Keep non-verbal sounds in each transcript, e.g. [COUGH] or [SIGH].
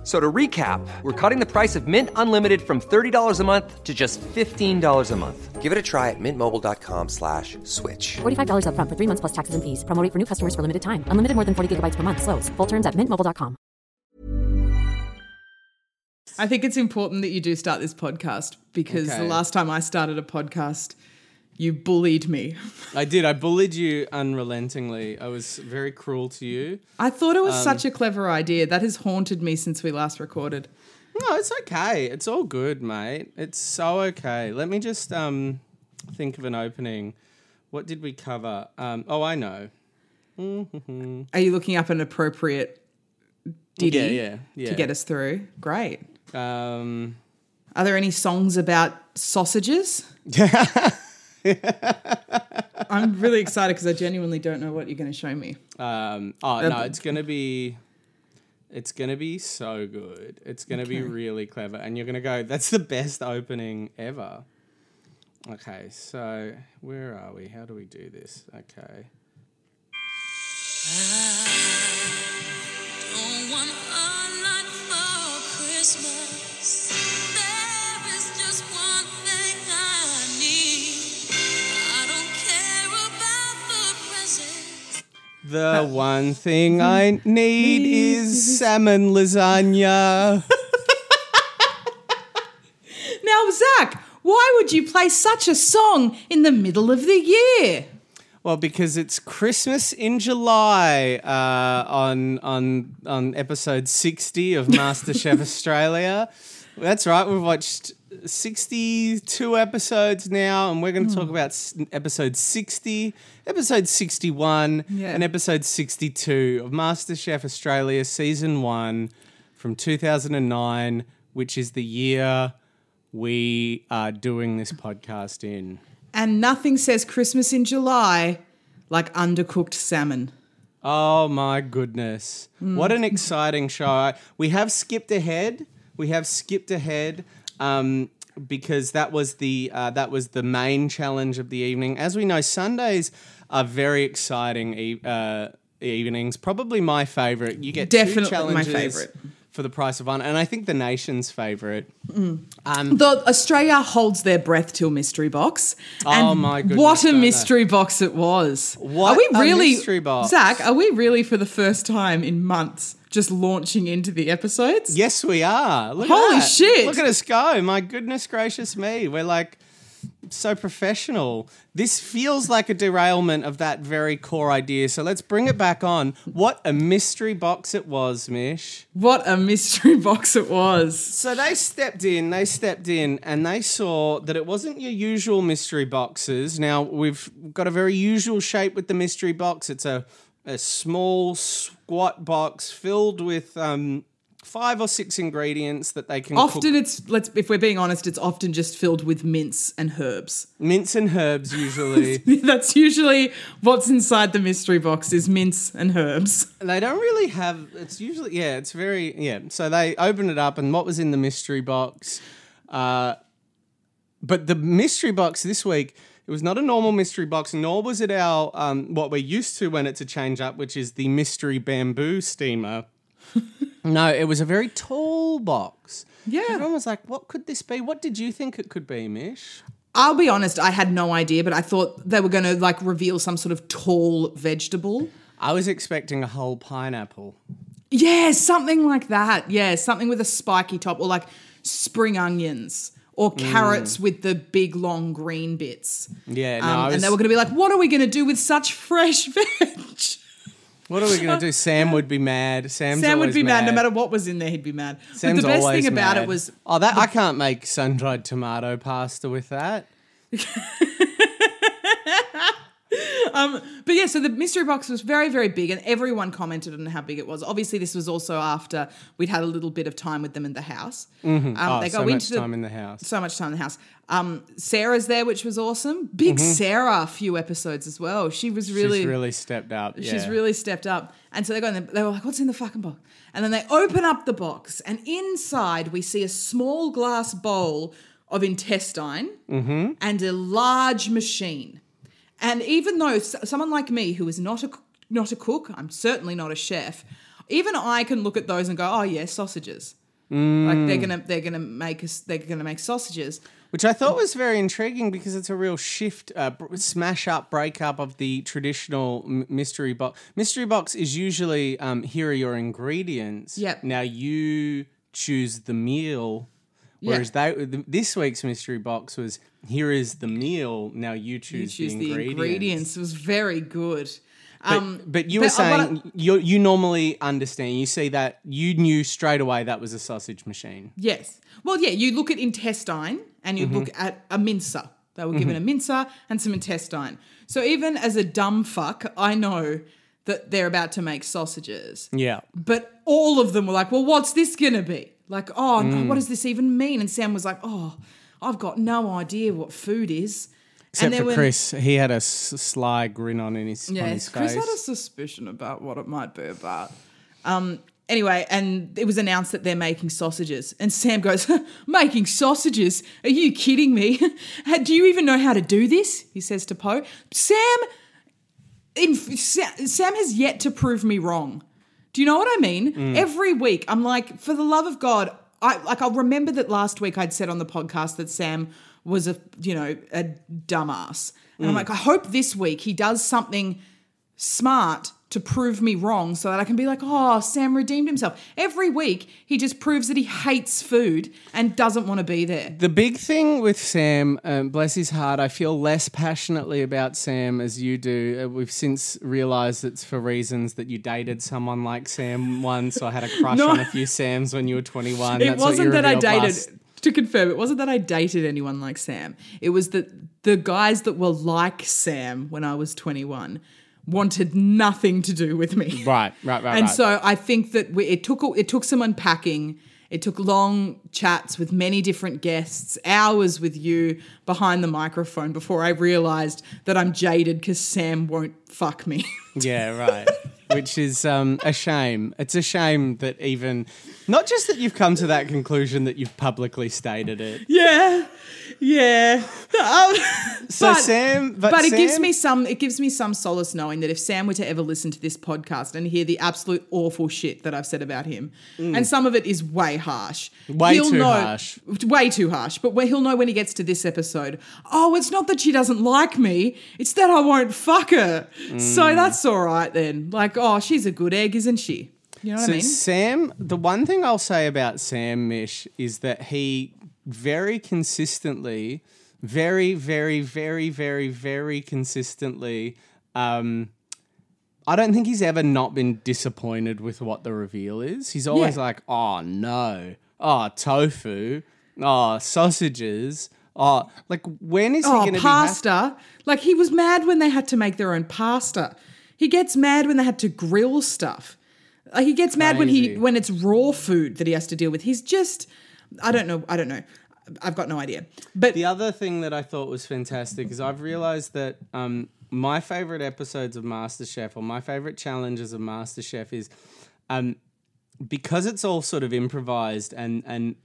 F- So to recap, we're cutting the price of Mint Unlimited from $30 a month to just $15 a month. Give it a try at mintmobile.com slash switch. $45 upfront for three months plus taxes and fees. Promo rate for new customers for limited time. Unlimited more than 40 gigabytes per month. Slows. Full terms at mintmobile.com. I think it's important that you do start this podcast because the last time I started a podcast, you bullied me. I did. I bullied you unrelentingly. I was very cruel to you. I thought it was Um, such a clever idea. That has haunted me since we last recorded. No, it's okay. It's all good, mate. It's so okay. Let me just um think of an opening. What did we cover? Um, oh, I know. Are you looking up an appropriate ditty Yeah, yeah, yeah. to get us through? Great. Um, Are there any songs about sausages? [LAUGHS] [LAUGHS] I'm really excited because I genuinely don't know what you're going to show me. um, oh no, it's gonna be. It's gonna be so good. It's gonna be really clever, and you're gonna go. That's the best opening ever. Okay, so where are we? How do we do this? Okay. The one thing I need is salmon lasagna. [LAUGHS] Now, Zach, why would you play such a song in the middle of the year? Well, because it's Christmas in July uh, on on on episode sixty of MasterChef [LAUGHS] Australia. That's right. We've watched sixty-two episodes now, and we're going to talk hmm. about s- episode sixty, episode sixty-one, Yeah. and episode sixty-two of MasterChef Australia season one from two thousand and nine, which is the year we are doing this podcast in. And nothing says Christmas in July like undercooked salmon. Oh my goodness. What hmm. an exciting show. We have skipped ahead. We have skipped ahead um, because that was the uh, that was the main challenge of the evening. As we know, Sundays are very exciting e- uh, evenings. Probably my favorite. You get Definitely two my challenges favourite. for the price of one, and I think the nation's favorite. The Australia holds their breath till mystery box. Oh my goodness, What a mystery box it was. What are we a really mystery box. Zach, are we really for the first time in months just launching into the episodes? Yes, we are. Look Holy at shit. Look at us go. My goodness gracious me. We're like so professional. This feels like a derailment of that very core idea. So let's bring it back on. What a mystery box it was, Mish. What a mystery [LAUGHS] box it was. So they stepped in, they stepped in, and they saw that it wasn't your usual mystery boxes. Now, we've got a very usual shape with the mystery box. It's a, a small, squat box filled with um, five or six ingredients that they can cook Often it's let's if we're being honest, it's often just filled with mince and herbs. mince and herbs usually. [LAUGHS] That's usually what's inside the mystery box is mince and herbs. they don't really have it's usually yeah, it's very yeah. So they open it up and what was in the mystery box? Uh but the mystery box this week it was not a normal mystery box, nor was it our um, what we're used to when it's a change up, which is the mystery bamboo steamer. [LAUGHS] no, it was a very tall box. Yeah. Everyone was like, "What could this be? What did you think it could be, Mish?" I'll be honest, I had no idea, but I thought they were going to like reveal some sort of tall vegetable. I was expecting a whole pineapple. Yeah, something like that. Yeah, something with a spiky top or like spring onions or carrots with the big long green bits. Yeah, no, Um, was, and they were going to be like, what are we going to do with such fresh [LAUGHS] veg? What are we gonna do? Sam would be mad. Sam's Sam would be mad. no matter what was in there, he'd be mad. Sam's but the best thing about mad. it was oh, that I can't make sun dried tomato pasta with that. [LAUGHS] But yeah, so the mystery box was very, very big, and everyone commented on how big it was. Obviously, this was also after we'd had a little bit of time with them in the house. Um, Oh, they so go much into the, time in the house. so much time in the house. Um, Sarah's there, which was awesome. Big Mm-hmm. Sarah, a few episodes as well. She was really, She's really stepped up. she's really stepped up. And so they go and they were like, "What's in the fucking box?" And then they open up the box, and inside we see a small glass bowl of intestine and a large machine. And even though someone like me, who is not a not a cook, I'm certainly not a chef. Even I can look at those and go, "Oh yeah, sausages." Like they're gonna they're gonna make us they're gonna make sausages. Which I thought was very intriguing because it's a real shift, uh, smash up, break up of the traditional m- mystery box. Mystery box is usually um, here are your ingredients. Yep. Now you choose the meal. Whereas they, th- this week's mystery box was here is the meal. Now you You choose, choose the, ingredients. It was very good. But, Um, but you but, were uh, I- saying you you normally understand. You see that you knew straight away that was a sausage machine. Yes. Well, yeah, you look at intestine and you look at a mincer. They were given a mincer and some intestine. So even as a dumb fuck, I know that they're about to make sausages. Yeah. But all of them were like, well, what's this to be? Like, oh, no, what does this even mean? And Sam was like, oh, I've got no idea what food is. Except then for when- Chris, he had a s- sly grin on in his, on his Yes, Chris face. had a suspicion about what it might be about. Um, anyway, and it was announced that they're making sausages, and Sam goes, [LAUGHS] "Making sausages? Are you kidding me? [LAUGHS] Do you even know how to do this?" He says to Poh. Sam, in, Sa- Sam has yet to prove me wrong. Do you know what I mean? Every week, I'm like, for the love of God, I like. I'll remember that last week I'd said on the podcast that Sam was a, you know, a dumbass, and I'm mm. like, I hope this week he does something smart to prove me wrong, so that I can be like, oh, Sam redeemed himself. Every week he just proves that he hates food and doesn't want to be there. The big thing with Sam, um, bless his heart, I feel less passionately about Sam as you do. Uh, we've since realised it's for reasons that you dated someone like Sam once, or had a crush [LAUGHS] No. on a few Sams when you were 21. it That's wasn't that I dated. last- To confirm, it wasn't that I dated anyone like Sam. It was that the guys that were like Sam when I was 21 wanted nothing to do with me. Right, right, right, And right. so I think that we, it took it took some unpacking. It took long chats with many different guests, hours with you behind the microphone before I realized that I'm jaded because Sam won't fuck me. [LAUGHS] Yeah, right. Which is um, a shame. It's a shame that even, not just that you've come to that conclusion that you've publicly stated it. yeah, yeah. Um, [LAUGHS] So Sam- but it gives me some it gives me some solace knowing that if Sam were to ever listen to this podcast and hear the absolute awful shit that I've said about him, and some of it is way harsh, Mm. Way he'll too know, harsh. way too harsh. But where he'll know when he gets to this episode, oh, it's not that she doesn't like me; it's that I won't fuck her. Mm. So that's all right then. Like, oh, she's a good egg, isn't she? You know what So I mean? Sam, the one thing I'll say about Sam Mish is that he very consistently, very, very, very, very, very consistently. Um, I don't think he's ever not been disappointed with what the reveal is. He's always Yeah. like, "Oh no, oh tofu, oh sausages." Oh, like when is he Oh, going to pasta. like he was mad when they had to make their own pasta. He gets mad when they had to grill stuff. Like he gets mad when he when it's raw food that he has to deal with. He's just I don't know, I don't know. I've got no idea. But The other thing that I thought was fantastic is I've realized that um, my favorite episodes of MasterChef or my favorite challenges of MasterChef is um, because it's all sort of improvised and and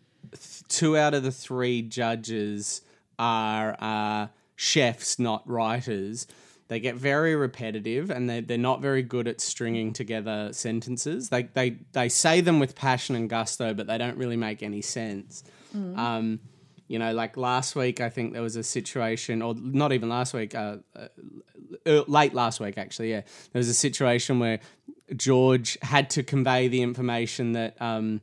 two out of the three judges are uh, chefs, not writers. They get very repetitive and they, they're not very good at stringing together sentences. They, they, they say them with passion and gusto, but they don't really make any sense. Um, you know, like last week, I think there was a situation, or not even last week, uh, uh, uh, late last week, actually, yeah. There was a situation where George had to convey the information that, um,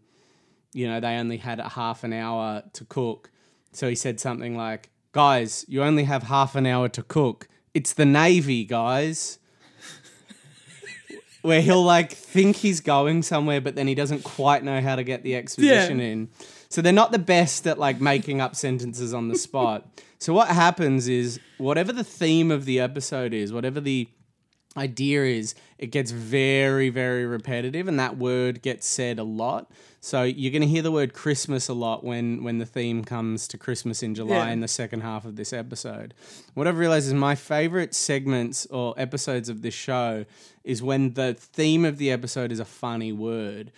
you know, they only had a half an hour to cook. So he said something like, guys, you only have half an hour to cook. It's the Navy, guys. Where he'll like think he's going somewhere, but then he doesn't quite know how to get the exposition Yeah. in. So they're not the best at like making up sentences on the spot. So what happens is whatever the theme of the episode is, whatever the idea is it gets very, very repetitive, and that word gets said a lot. So you're going to hear the word Christmas a lot when when the theme comes to Christmas in July Yeah. in the second half of this episode. What I've realized is my favorite segments or episodes of this show is when the theme of the episode is a funny word,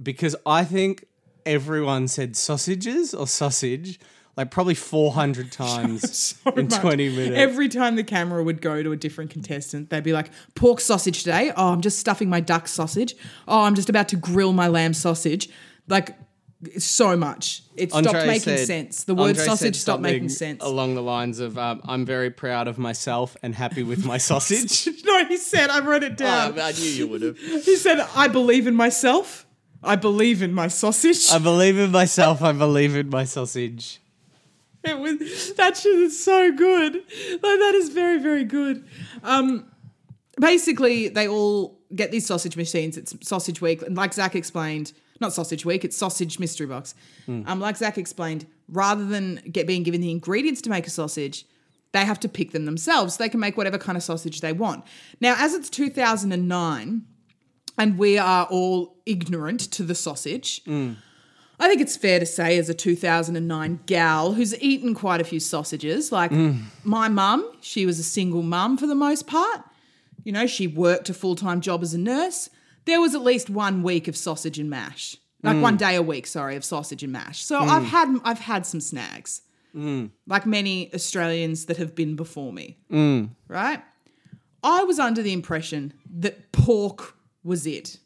because I think everyone said sausages or sausage. Like probably 400 [LAUGHS] times So in much. 20 minutes. Every time the camera would go to a different contestant, they'd be like, pork sausage today. Oh, I'm just stuffing my duck sausage. Oh, I'm just about to grill my lamb sausage. Like, so much. It stopped Andre making said- sense. The word Andre sausage stopped making sense. Along the lines of, um, I'm very proud of myself and happy with my [LAUGHS] sausage. [LAUGHS] no, he said, I wrote it down. I knew you would have. he said, I believe in myself. I believe in my sausage. I believe in myself. I believe in my sausage. [LAUGHS] It was that shit is so good. Like that is very very good. Um, basically, they all get these sausage machines. It's Sausage Week, and like Zach explained, not Sausage Week, it's Sausage Mystery Box. Um, like Zach explained, rather than get being given the ingredients to make a sausage, they have to pick them themselves. They can make whatever kind of sausage they want. Now, as it's 2009, and we are all ignorant to the sausage. I think it's fair to say, as a 2009 gal who's eaten quite a few sausages, like mm. my mum, she was a single mum for the most part. You know, she worked a full time job as a nurse. There was at least one week of sausage and mash, like mm. one day a week, sorry, of sausage and mash. So mm. I've had I've had some snags, like many Australians that have been before me. Right? I was under the impression that pork was it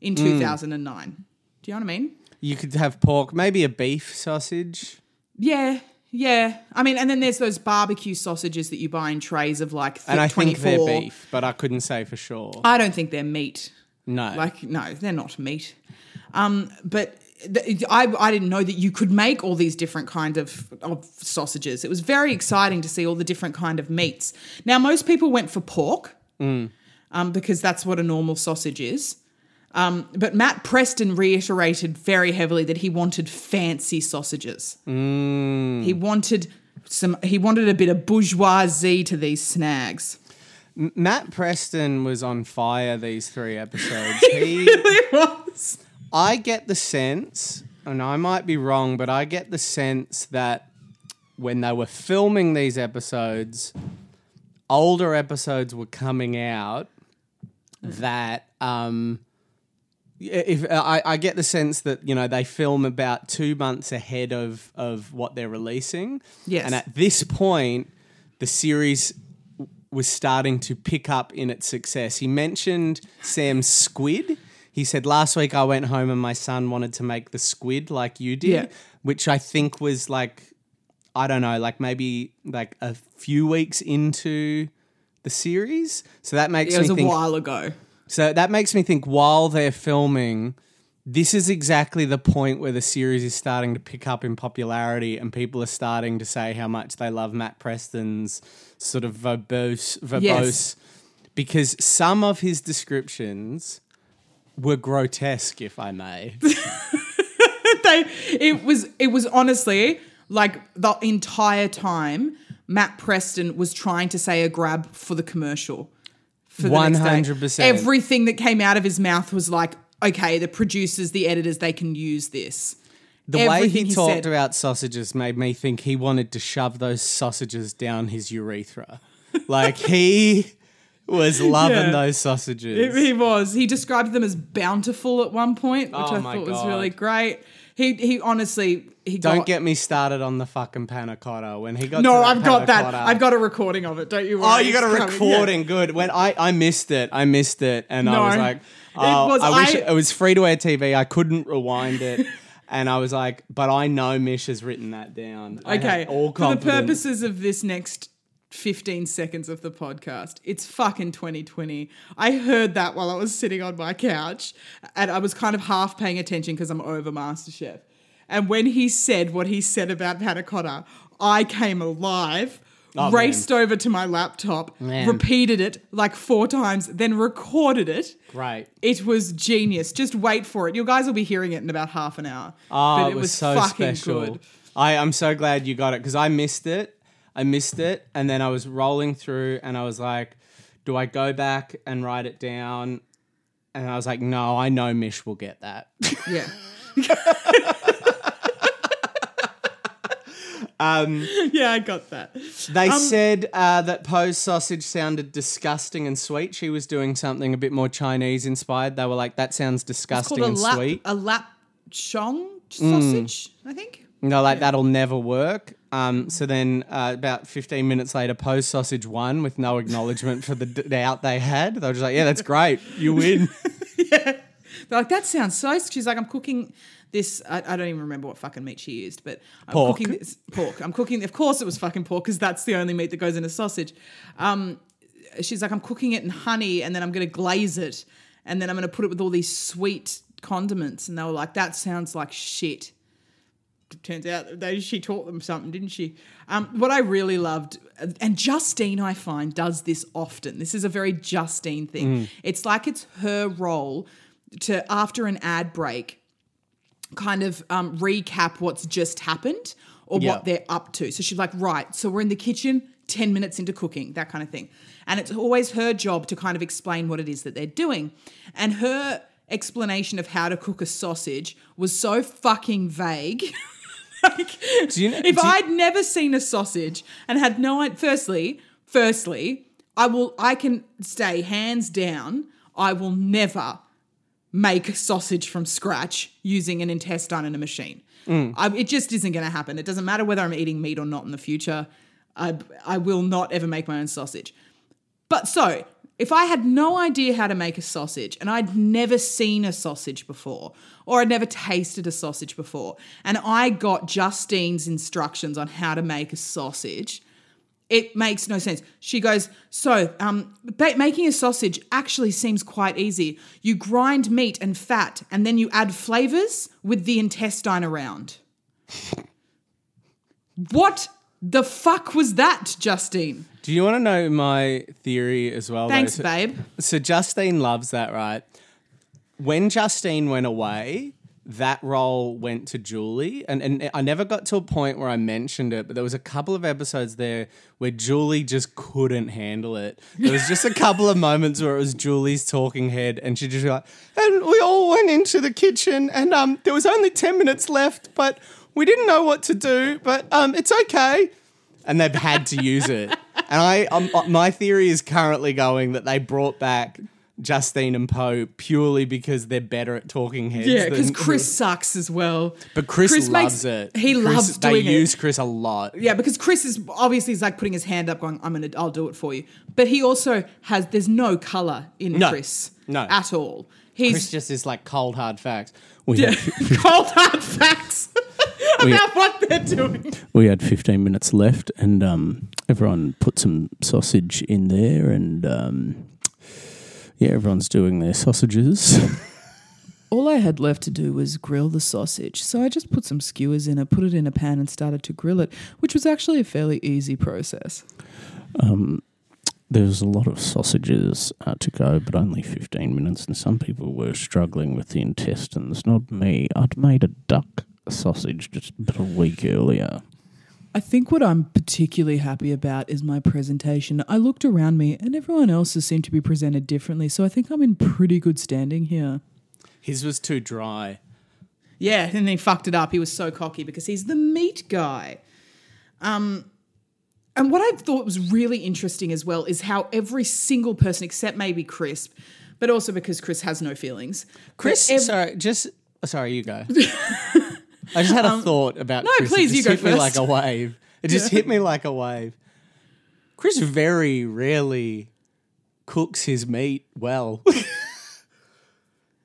in 2009. Do you know what I mean? You could have pork, maybe a beef sausage. Yeah, yeah. I mean, and then there's those barbecue sausages that you buy in trays of like And I 24. think they're beef, but I couldn't say for sure. I don't think they're meat. no. Like, no, they're not meat. Um, but th- I, I didn't know that you could make all these different kind of, of sausages. It was very exciting to see all the different kind of meats. Now, most people went for pork um, because that's what a normal sausage is. Um, but Matt Preston reiterated very heavily that he wanted fancy sausages. He wanted some. He wanted a bit of bourgeoisie to these snags. Matt Preston was on fire these three episodes. [LAUGHS] He, It was. I get the sense, and I might be wrong, but I get the sense that when they were filming these episodes, older episodes were coming out that um if uh, I, I get the sense that you know they film about two months ahead of of what they're releasing Yes. and at this point the series was starting to pick up in its success he mentioned sam's squid he said last week i went home and my son wanted to make the squid like you did Yeah. which i think was like I don't know, like maybe like a few weeks into the series. So that makes It was a think. while ago. So that makes me think while they're filming, this is exactly the point where the series is starting to pick up in popularity, and people are starting to say how much they love Matt Preston's sort of verbose, verbose, Yes. because some of his descriptions were grotesque, if I may. [LAUGHS] they it was it was honestly like the entire time Matt Preston was trying to say a grab for the commercial. For the next day. 100%. Everything that came out of his mouth was like, okay, the producers, the editors, they can use this. The way he he talked said. about sausages made me think he wanted to shove those sausages down his urethra. Like he was [LAUGHS] loving Yeah. those sausages. It, he was. He described them as bountiful at one point, which Oh I thought was really great. He he honestly he Don't got, get me started on the fucking panna cotta. When he got No, I've got that. cotta- I've got a recording of it. Don't you oh, worry. Oh, you got a It's coming. Yeah. recording. Good. When I, I missed it, I missed it, and I was like, It oh, was- I wish I- it was free to air TV. I couldn't rewind it, [LAUGHS] and I was like, but I know Mish has written that down. Okay, all for the purposes of this next 15 seconds of the podcast, it's fucking 2020. I heard that while I was sitting on my couch, and I was kind of half paying attention because I'm over MasterChef. And when he said what he said about panna cotta, I came alive. Oh, raced over to my laptop, Man. repeated it like four times, then recorded it. Great. It was genius. Just wait for it. You guys will be hearing it in about half an hour. Oh, but it, was, so fucking special. good. I, I'm so glad you got it because I missed it. I missed it, and then I was rolling through, and I was like, Do I go back and write it down? And I was like, no, I know Mish will get that. [LAUGHS] Yeah. [LAUGHS] um, yeah, I got that. they Um, said uh, that Poh's sausage sounded disgusting and sweet. She was doing something a bit more Chinese inspired. They were like, that sounds disgusting and lap, sweet. a lap chong sausage, I think. No, like that'll never work. Um, so then, uh, about 15 minutes later, Poh's sausage won with no acknowledgement for the d- doubt they had. They were just like, "Yeah, that's great, you win." [LAUGHS] They're like, that sounds so. She's like, I'm cooking this. I, I don't even remember what fucking meat she used, but I'm Pork. cooking this pork. I'm cooking. Of course, it was fucking pork because that's the only meat that goes in a sausage. Um, she's like, I'm cooking it in honey, and then I'm going to glaze it, and then I'm going to put it with all these sweet condiments. And they were like, that sounds like shit. Turns out they, she taught them something, didn't she? Um, what I really loved, and Justine, I find, does this often. This is a very Justine thing. It's like it's her role to, after an ad break, kind of um, recap what's just happened or Yeah. what they're up to. So she's like, right, so we're in the kitchen, 10 minutes into cooking, that kind of thing. And it's always her job to kind of explain what it is that they're doing. And her explanation of how to cook a sausage was so fucking vague. [LAUGHS] like, [LAUGHS] you know- if you- I'd never seen a sausage and had no idea, firstly, firstly, I will, I can stay hands down, I will never make sausage from scratch using an intestine in a machine. I, it just isn't going to happen. It doesn't matter whether I'm eating meat or not in the future. I, I will not ever make my own sausage. But so, if I had no idea how to make a sausage and I'd never seen a sausage before, or I'd never tasted a sausage before, and I got Justine's instructions on how to make a sausage, it makes no sense. She goes, So, um, ba- making a sausage actually seems quite easy. You grind meat and fat, and then you add flavors with the intestine around. what the fuck was that, Justine? Do you want to know my theory as well? Thanks, babe. So Justine loves that, right? When Justine went away, that role went to Julie, and and I never got to a point where I mentioned it, but there was a couple of episodes there where Julie just couldn't handle it. There was just a couple of moments where it was Julie's talking head, and she just like, and we all went into the kitchen, and um, there was only ten minutes left, but we didn't know what to do, but um, it's okay and they've had to use it. And I, um, my theory is currently going that they brought back Justine and Poh purely because they're better at talking heads. Yeah, because Chris sucks as well. But Chris, makes- loves it. He Chris- loves They doing it. They use Chris a lot. Yeah, because Chris is obviously he's like putting his hand up, going, "I'm gonna, I'll do it for you." But he also has there's no color in No, Chris, no. at all. He's Chris just is like cold hard facts. [LAUGHS] We, yeah, had, [LAUGHS] cold hard facts [LAUGHS] We- about what they're doing. we had 15 minutes left, and um, everyone put some sausage in there, and um, yeah, everyone's doing their sausages. [LAUGHS] All I had left to do was grill the sausage, so I just put some skewers in it, put it in a pan, and started to grill it, which was actually a fairly easy process. Um, there's a lot of sausages uh, to go, but only 15 minutes, and some people were struggling with the intestines. Not me. I'd made a duck sausage just a week earlier. I think what I'm particularly happy about is my presentation. I looked around me, and everyone else's seemed to be presented differently, so I think I'm in pretty good standing here. his was too dry. Yeah, and he fucked it up. He was so cocky because he's the meat guy. Um, and what I thought was really interesting as well is how every single person, except maybe Chris, but also because Chris has no feelings, Chris, ev- sorry, just sorry, you go. [LAUGHS] I just had a thought about Um, no, Chris. please, it you just go hit me first. like a wave. It just hit me like a wave. Chris very rarely cooks his meat well.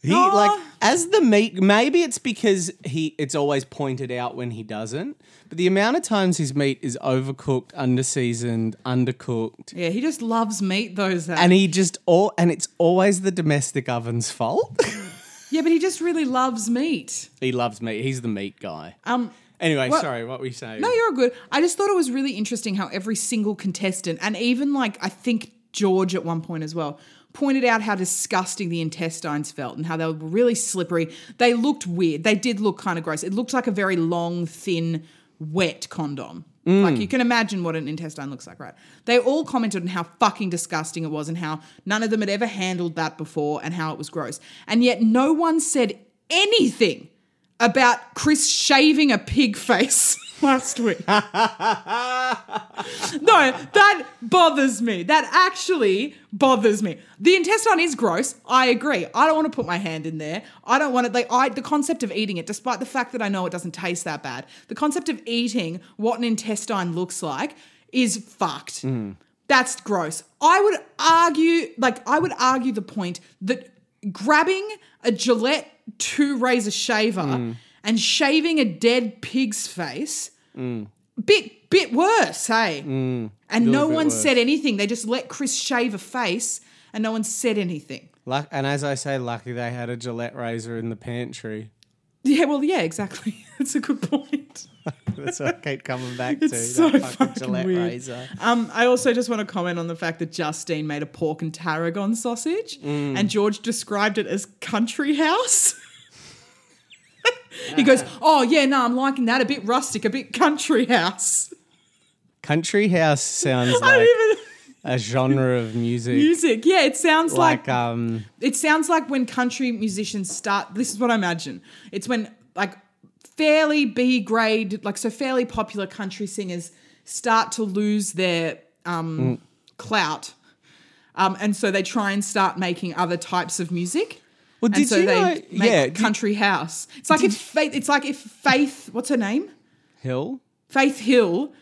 he like as the meat. Maybe it's because he. It's always pointed out when he doesn't. But the amount of times his meat is overcooked, underseasoned, undercooked, yeah, he just loves meat. Those and he just all and it's always the domestic oven's fault. [LAUGHS] yeah, but he just really loves meat. he loves meat. He's the meat guy. Um, Anyway, What- sorry, what were you saying? No, you're good. I just thought it was really interesting how every single contestant, and even like I think George at one point as well, pointed out how disgusting the intestines felt and how they were really slippery. They looked weird. They did look kind of gross. It looked like a very long, thin, wet condom. Mm. Like you can imagine what an intestine looks like, right? They all commented on how fucking disgusting it was and how none of them had ever handled that before and how it was gross. And yet no one said anything about Chris shaving a pig face [LAUGHS] last week. no, that bothers me. That actually bothers me. The intestine is gross. I agree. I don't want to put my hand in there. I don't want to like I the concept of eating it, despite the fact that I know it doesn't taste that bad. The concept of eating what an intestine looks like is fucked. Hmm. That's gross. I would argue, like, I would argue the point that grabbing a Gillette two razor shaver mm. and shaving a dead pig's face, bit bit worse, hey. Mm. and no one worse. said anything. They just let Chris shave a face, and no one said anything. Luck, and as I say, lucky they had a Gillette razor in the pantry. Yeah, well, yeah, exactly. [LAUGHS] That's a good point. [LAUGHS] That's what I keep coming back to. It's so that fucking fucking Gillette weird. razor. Um, I also just want to comment on the fact that Justine made a pork and tarragon sausage, Mm. and George described it as country house. [LAUGHS] he goes, "Oh yeah, no, I'm liking that. A bit rustic, a bit country house." Country house sounds like a genre of music. music. Yeah, it sounds like, Like um, it sounds like when country musicians start. This is what I imagine. It's when like fairly B grade, like so fairly popular country singers start to lose their um, clout, um, and so they try and start making other types of music. Well, and did so you they know- make yeah, did- country house. It's like if Faith, it's like if Faith, what's her name? Hill. Faith Hill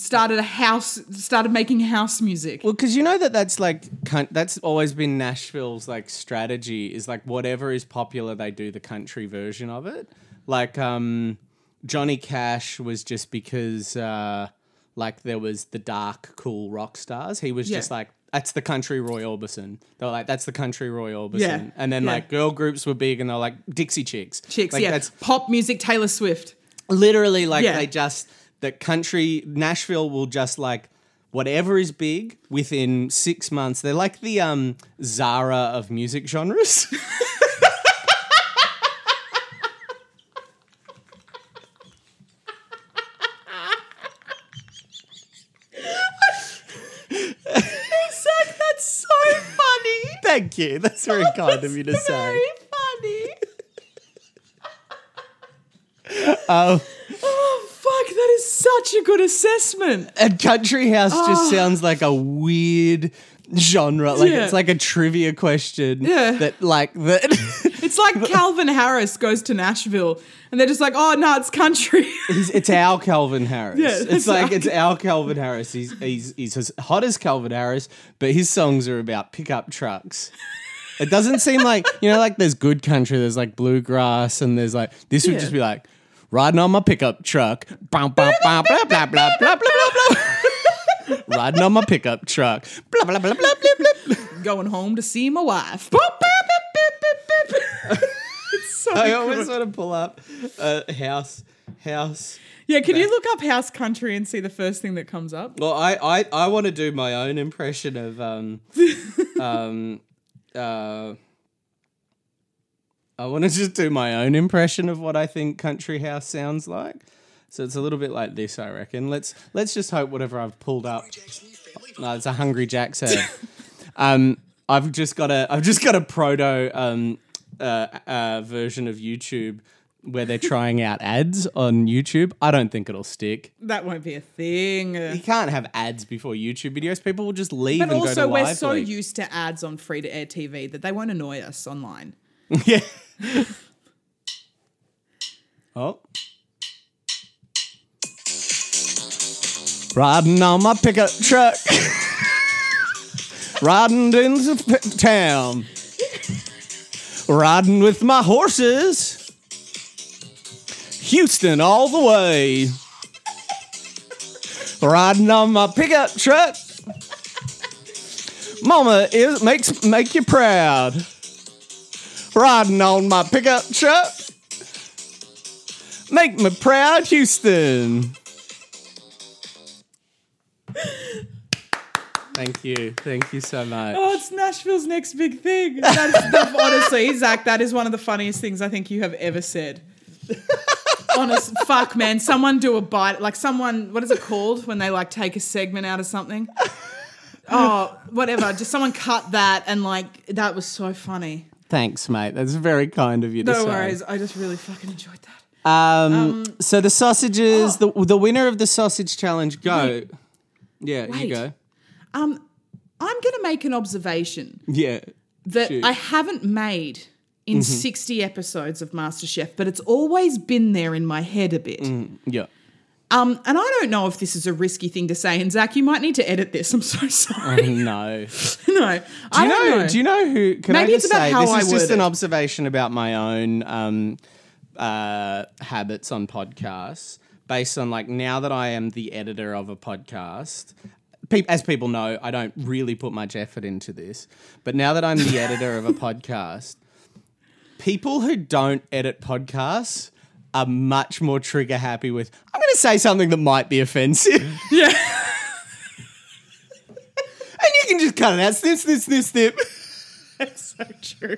started a house, started making house music. Well, because you know that that's like that's always been Nashville's like strategy is like whatever is popular, they do the country version of it. Like um, Johnny Cash was just because uh, like there was the dark, cool rock stars. He was Yeah. just like. That's the country Roy Orbison. They were like, "That's the country Roy Orbison," Yeah. and then Yeah. like girl groups were big, and they were like Dixie Chicks. Chicks, like, yeah, That's pop music, Taylor Swift. literally like Yeah. they just the country Nashville will just like whatever is big within six months. They're like the um Zara of music genres. [LAUGHS] Zach, that's so funny. Thank you. That's very kind of you to say. Very funny. Oh, [LAUGHS] That is such a good assessment. and country house just ah. sounds like a weird genre. Like Yeah. it's like a trivia question. Yeah. That like that. [LAUGHS] It's like Calvin Harris goes to Nashville and they're just like, oh no, it's country. [LAUGHS] He's, it's our Calvin Harris. Yeah, it's it's like our- it's our Calvin Harris. He's he's he's as hot as Calvin Harris, but his songs are about pickup trucks. It doesn't seem like you know, like there's good country, there's like bluegrass, and there's like this would Yeah. just be like riding on my pickup truck, blah blah blah blah blah blah blah blah blah [LAUGHS] blah. riding on my pickup truck, blah blah blah blah blah blah. Going home to see my wife. [LAUGHS] It's so I good. always want to pull up a house house. Yeah, can you look up house country and see the first thing that comes up? Well, I, I, I want to do my own impression of um [LAUGHS] um uh I want to [LAUGHS] just do my own impression of what I think country house sounds like. So it's a little bit like this, I reckon. Let's let's just hope whatever I've pulled up. No, it's a Hungry Jack's head. [LAUGHS] um, I've just got a I've just got a proto um uh, uh version of YouTube where they're trying out ads on YouTube. I don't think it'll stick. That won't be a thing. You can't have ads before YouTube videos. People will just leave But and go also, to we're live. so leak. used to ads on free to air TV that they won't annoy us online. Yeah. [LAUGHS] oh. Riding on my pickup truck. [LAUGHS] Riding into f- town. Riding with my horses. Houston all the way. Riding on my pickup truck. Mama is makes make you proud. Riding on my pickup truck. Make me proud, Houston. Thank you. Thank you so much. Oh, it's Nashville's next big thing. That's honestly, Zach, that is one of the funniest things I think you have ever said. honest, fuck, man. Someone do a bite, like someone. What is it called when they like take a segment out of something? Oh, whatever. Just someone cut that, and like that was so funny. Thanks, mate. That's very kind of you to No say. worries. I just really fucking enjoyed that. Um, so the sausages, oh. the the winner of the sausage challenge, go. Yeah, Wait. you go. Um, I'm gonna make an observation Yeah. that Shoot. I haven't made Mm-hmm. in 60 episodes of MasterChef, but it's always been there in my head a bit. Yeah. Um, and I don't know if this is a risky thing to say. And Zach, you might need to edit this. I'm so sorry. [LAUGHS] no. [LAUGHS] no, Do I you know, know. Do you know who? Can Maybe I it's just about say how this I is just word an observation about my own um, uh, habits on podcasts, based on like now that I am the editor of a podcast. Pe- as people know, I don't really put much effort into this, but now that I'm the [LAUGHS] editor of a podcast, people who don't edit podcasts are much more trigger happy with. I'm going to say something that might be offensive. [LAUGHS] Yeah. [LAUGHS] And you can just cut it out. Snip, snip, snip, snip. [LAUGHS] That's so true.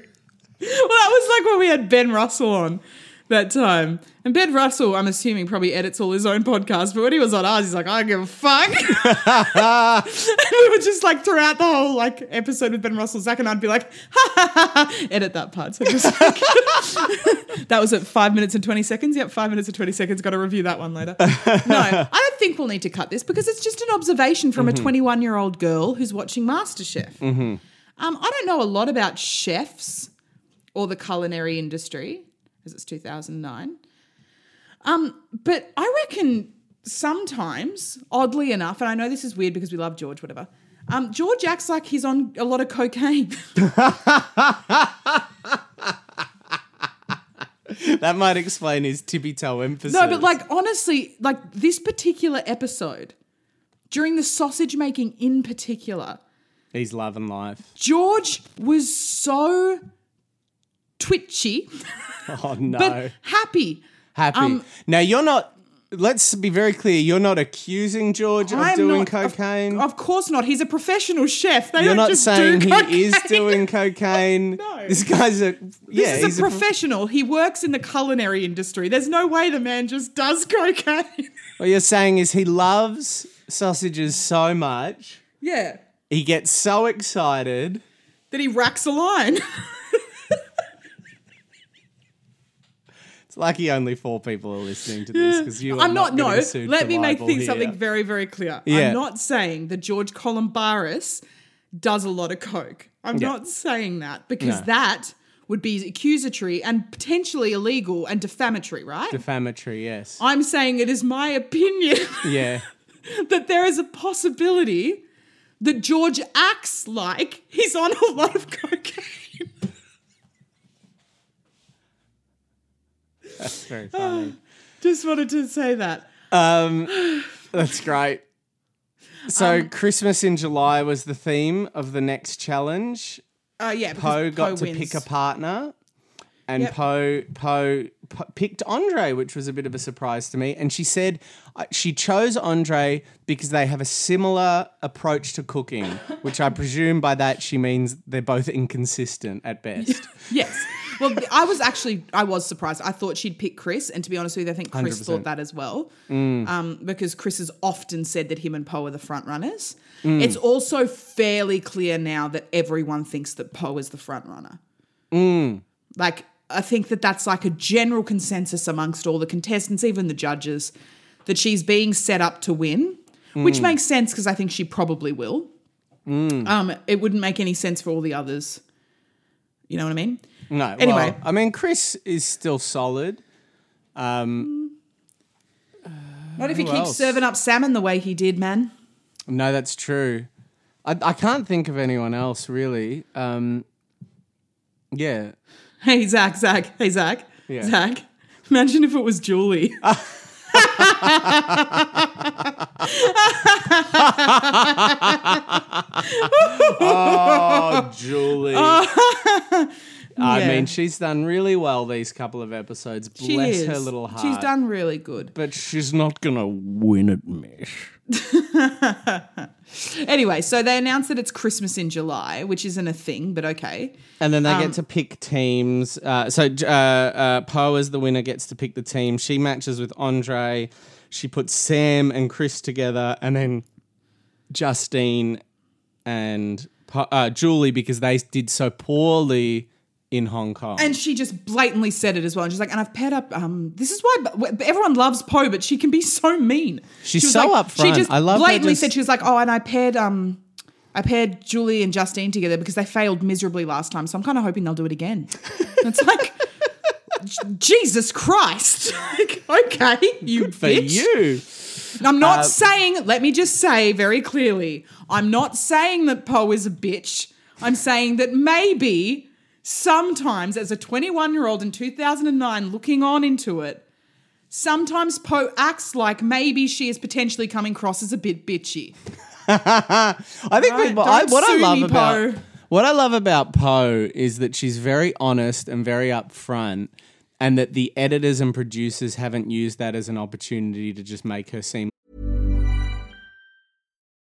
Well, that was like when we had Ben Russell on that time. And Ben Russell, I'm assuming, probably edits all his own podcasts, but when he was on ours, he's like, I don't give a fuck. [LAUGHS] and we were just like, throughout the whole like episode with Ben Russell, Zach and I'd be like, ha ha ha, ha, edit that part. So just like, [LAUGHS] that was at five minutes and 20 seconds. Yep, five minutes and 20 seconds. Got to review that one later. No, [LAUGHS] I don't think we'll need to cut this because it's just an observation from a 21 year old girl who's watching MasterChef. Um, I don't know a lot about chefs or the culinary industry, as it's 2009. Um, but I reckon sometimes, oddly enough, and I know this is weird because we love George, whatever. Um, George acts like he's on a lot of cocaine. [LAUGHS] That might explain his tippy toe emphasis. no, but like honestly, like this particular episode, during the sausage making in particular, he's loving life. George was so twitchy, [LAUGHS] Oh no, but happy. happy. um, now you're not. Let's be very clear. You're not accusing George of I'm doing not- cocaine. Of, course not. He's a professional chef. They you're not just saying he cocaine. is doing [LAUGHS] cocaine. No. This guy's a yeah. This he's is a professional. he works in the culinary industry. There's no way the man just does [LAUGHS] cocaine. what you're saying is he loves sausages so much. yeah. He gets so excited. That he racks a line. It's lucky only four people are listening to this because you. Are I'm not, getting no. Let me make things something very, very clear. Yeah. I'm not saying that George Calombaris does a lot of coke. I'm Yeah. not saying that because No. that would be accusatory and potentially illegal and defamatory, right? defamatory. Yes. I'm saying it is my opinion [LAUGHS] yeah. that there is a possibility that George acts like he's on a lot of cocaine. That's very funny. [SIGHS] Just wanted to say that. That's great. So Um, Christmas in July was the theme of the next challenge. Uh, yeah, because Poh got to wins. pick a partner, and Yep. Poh Poh Poh picked Andre, which was a bit of a surprise to me. And she said uh, she chose Andre because they have a similar approach to cooking, which I presume by that she means they're both inconsistent at best. [LAUGHS] Yes. Well, I was actually I was surprised. I thought she'd pick Chris, and to be honest with you, I think Chris 100%. thought that as well, Mm. um, because Chris has often said that him and Poh are the front runners. Mm. It's also fairly clear now that everyone thinks that Poh is the front runner. Mm. Like I think that that's like a general consensus amongst all the contestants, even the judges, that she's being set up to win, Mm. which makes sense because I think she probably will. Um, it wouldn't make any sense for all the others. You know what I mean? No, Anyway. well, I mean Chris is still solid. Um, Not if he keeps else? serving up salmon the way he did, man. no, that's true. I, I can't think of anyone else really. Um, yeah, Hey, Zach, Zach, hey, Zach, Yeah. Zach. Imagine if it was Julie. [LAUGHS] [LAUGHS] Oh, Julie. [LAUGHS] I Yeah. mean, she's done really well these couple of episodes. She Bless is. her little heart. She's done really good. But she's not gonna win at Mish. [LAUGHS] Anyway, so they announced that it's Christmas in July, which isn't a thing, but okay. And then they Um, get to pick teams. Uh, so uh, uh, Poh, as the winner, gets to pick the team. She matches with Andre. She puts Sam and Chris together, and then Justine and Po- uh, Julie because they did so poorly in Hong Kong. And she just blatantly said it as well. And she's like, and I've paired up. Um, this is why everyone loves Poh, but she can be so mean. She's She so like- upfront. She just I love blatantly just- said she was like, oh, and I paired um, I paired Julie and Justine together because they failed miserably last time. So I'm kind of hoping they'll do it again. [LAUGHS] it's like. Jesus Christ! [LAUGHS] Like, okay, you for bitch. you. I'm Uh, not saying, let me just say very clearly, I'm not saying that Poh is a bitch. I'm saying that maybe sometimes, as a 21 year old in 2009 looking on into it, sometimes Poh acts like maybe she is potentially coming across as a bit bitchy. [LAUGHS] I think Right, people. I, what I love me, about Poh. what I love about Poh is that she's very honest and very upfront, and that the editors and producers haven't used that as an opportunity to just make her seem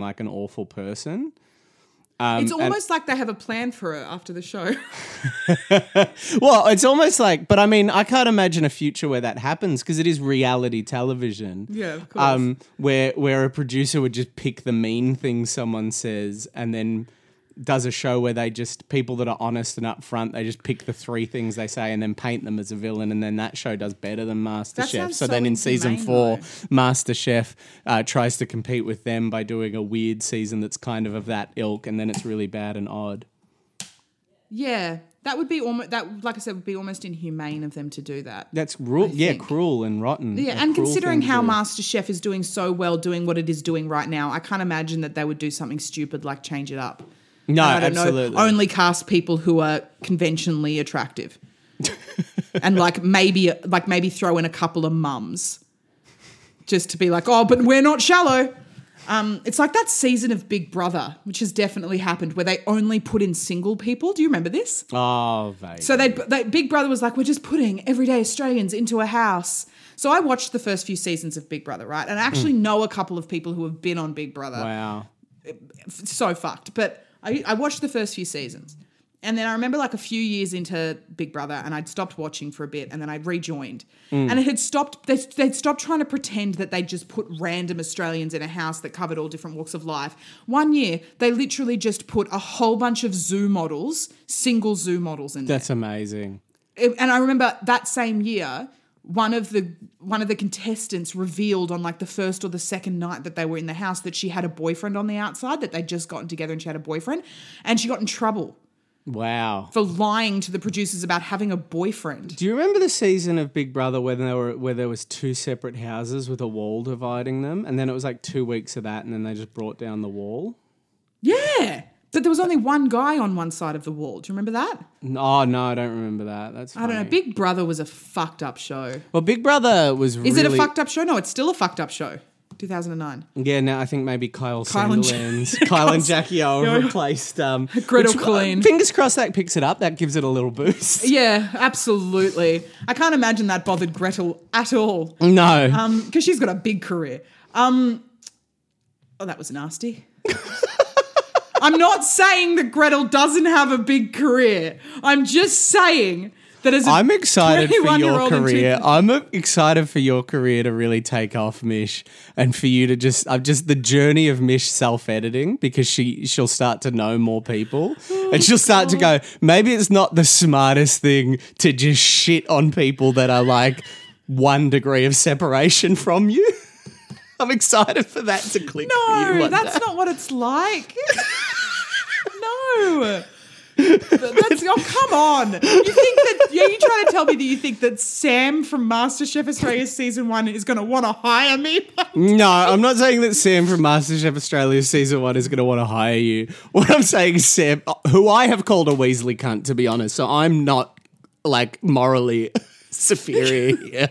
Like an awful person. Um, It's and- almost like they have a plan for her after the show. [LAUGHS] well, it's almost like, but I mean, I can't imagine a future where that happens because it is reality television. Yeah, of course. Um, where where a producer would just pick the mean thing someone says and then does a show where they just people that are honest and upfront, they just pick the three things they say and then paint them as a villain, and then that show does better than MasterChef. So so then in season four, though. MasterChef uh, tries to compete with them by doing a weird season that's kind of of that ilk, and then it's really bad and odd. yeah, that would be almost that. Like I said, would be almost inhumane of them to do that. That's. Yeah, cruel and rotten. Yeah, and considering how. MasterChef is doing so well, doing what it is doing right now, I can't imagine that they would do something stupid like change it up. No, I don't absolutely. know, only cast people who are conventionally attractive, [LAUGHS] and like maybe like maybe throw in a couple of mums, just to be like, oh, but we're not shallow. Um, it's like that season of Big Brother, which has definitely happened, where they only put in single people. Do you remember this? Oh. So they, they Big Brother was like, we're just putting everyday Australians into a house. So I watched the first few seasons of Big Brother, right? And I actually know a couple of people who have been on Big Brother. wow. So fucked. But I, I watched the first few seasons. And then I remember like a few years into Big Brother and I'd stopped watching for a bit and then I rejoined. Mm. And it had stopped, they'd, they'd stopped trying to pretend that they just put random Australians in a house that covered all different walks of life. One year, they literally just put a whole bunch of zoo models, single zoo models in there That's amazing. it- and I remember that same year, one of the one of the contestants revealed on like the first or the second night that they were in the house that she had a boyfriend on the outside, that they'd just gotten together and she had a boyfriend, and she got in trouble Wow. for lying to the producers about having a boyfriend. Do you remember the season of Big Brother where there were where there was two separate houses with a wall dividing them, and then it was like two weeks of that, and then they just brought down the wall? Yeah. But there was only one guy on one side of the wall. Do you remember that? Oh no, I don't remember that. That's I don't know. Big Brother was a fucked up show. well, Big Brother was Is really it a fucked up show? No, it's still a fucked up show. 2009. Yeah, no, I think maybe Kyle, Kyle and [LAUGHS] Kyle and Jackie O replaced um, [LAUGHS] Gretel which, uh, Fingers crossed that picks it up. That gives it a little boost. [LAUGHS] Yeah, absolutely. I can't imagine that bothered Gretel at all. No, Um, because she's got a big career. Um, oh, that was nasty. I'm not saying that Gretel doesn't have a big career. I'm just saying that as a I'm excited for your 21-year-old career. I'm excited for your career to really take off, Mish, and for you to just, I've just the journey of Mish self-editing because she she'll start to know more people, oh, and she'll start to go. Maybe it's not the smartest thing to just shit on people that are like one degree of separation from you. [LAUGHS] I'm excited for that to click. No, that's day. not what it's like. [LAUGHS] no. That's oh come on! You think that? Yeah, you trying to tell me that you think that Sam from MasterChef Australia season one is going to want to hire me? No, I'm not saying that Sam from MasterChef Australia season one is going to want to hire you. What I'm saying is Sam, who I have called a Weasley cunt, to be honest. So I'm not like morally [LAUGHS] superior here.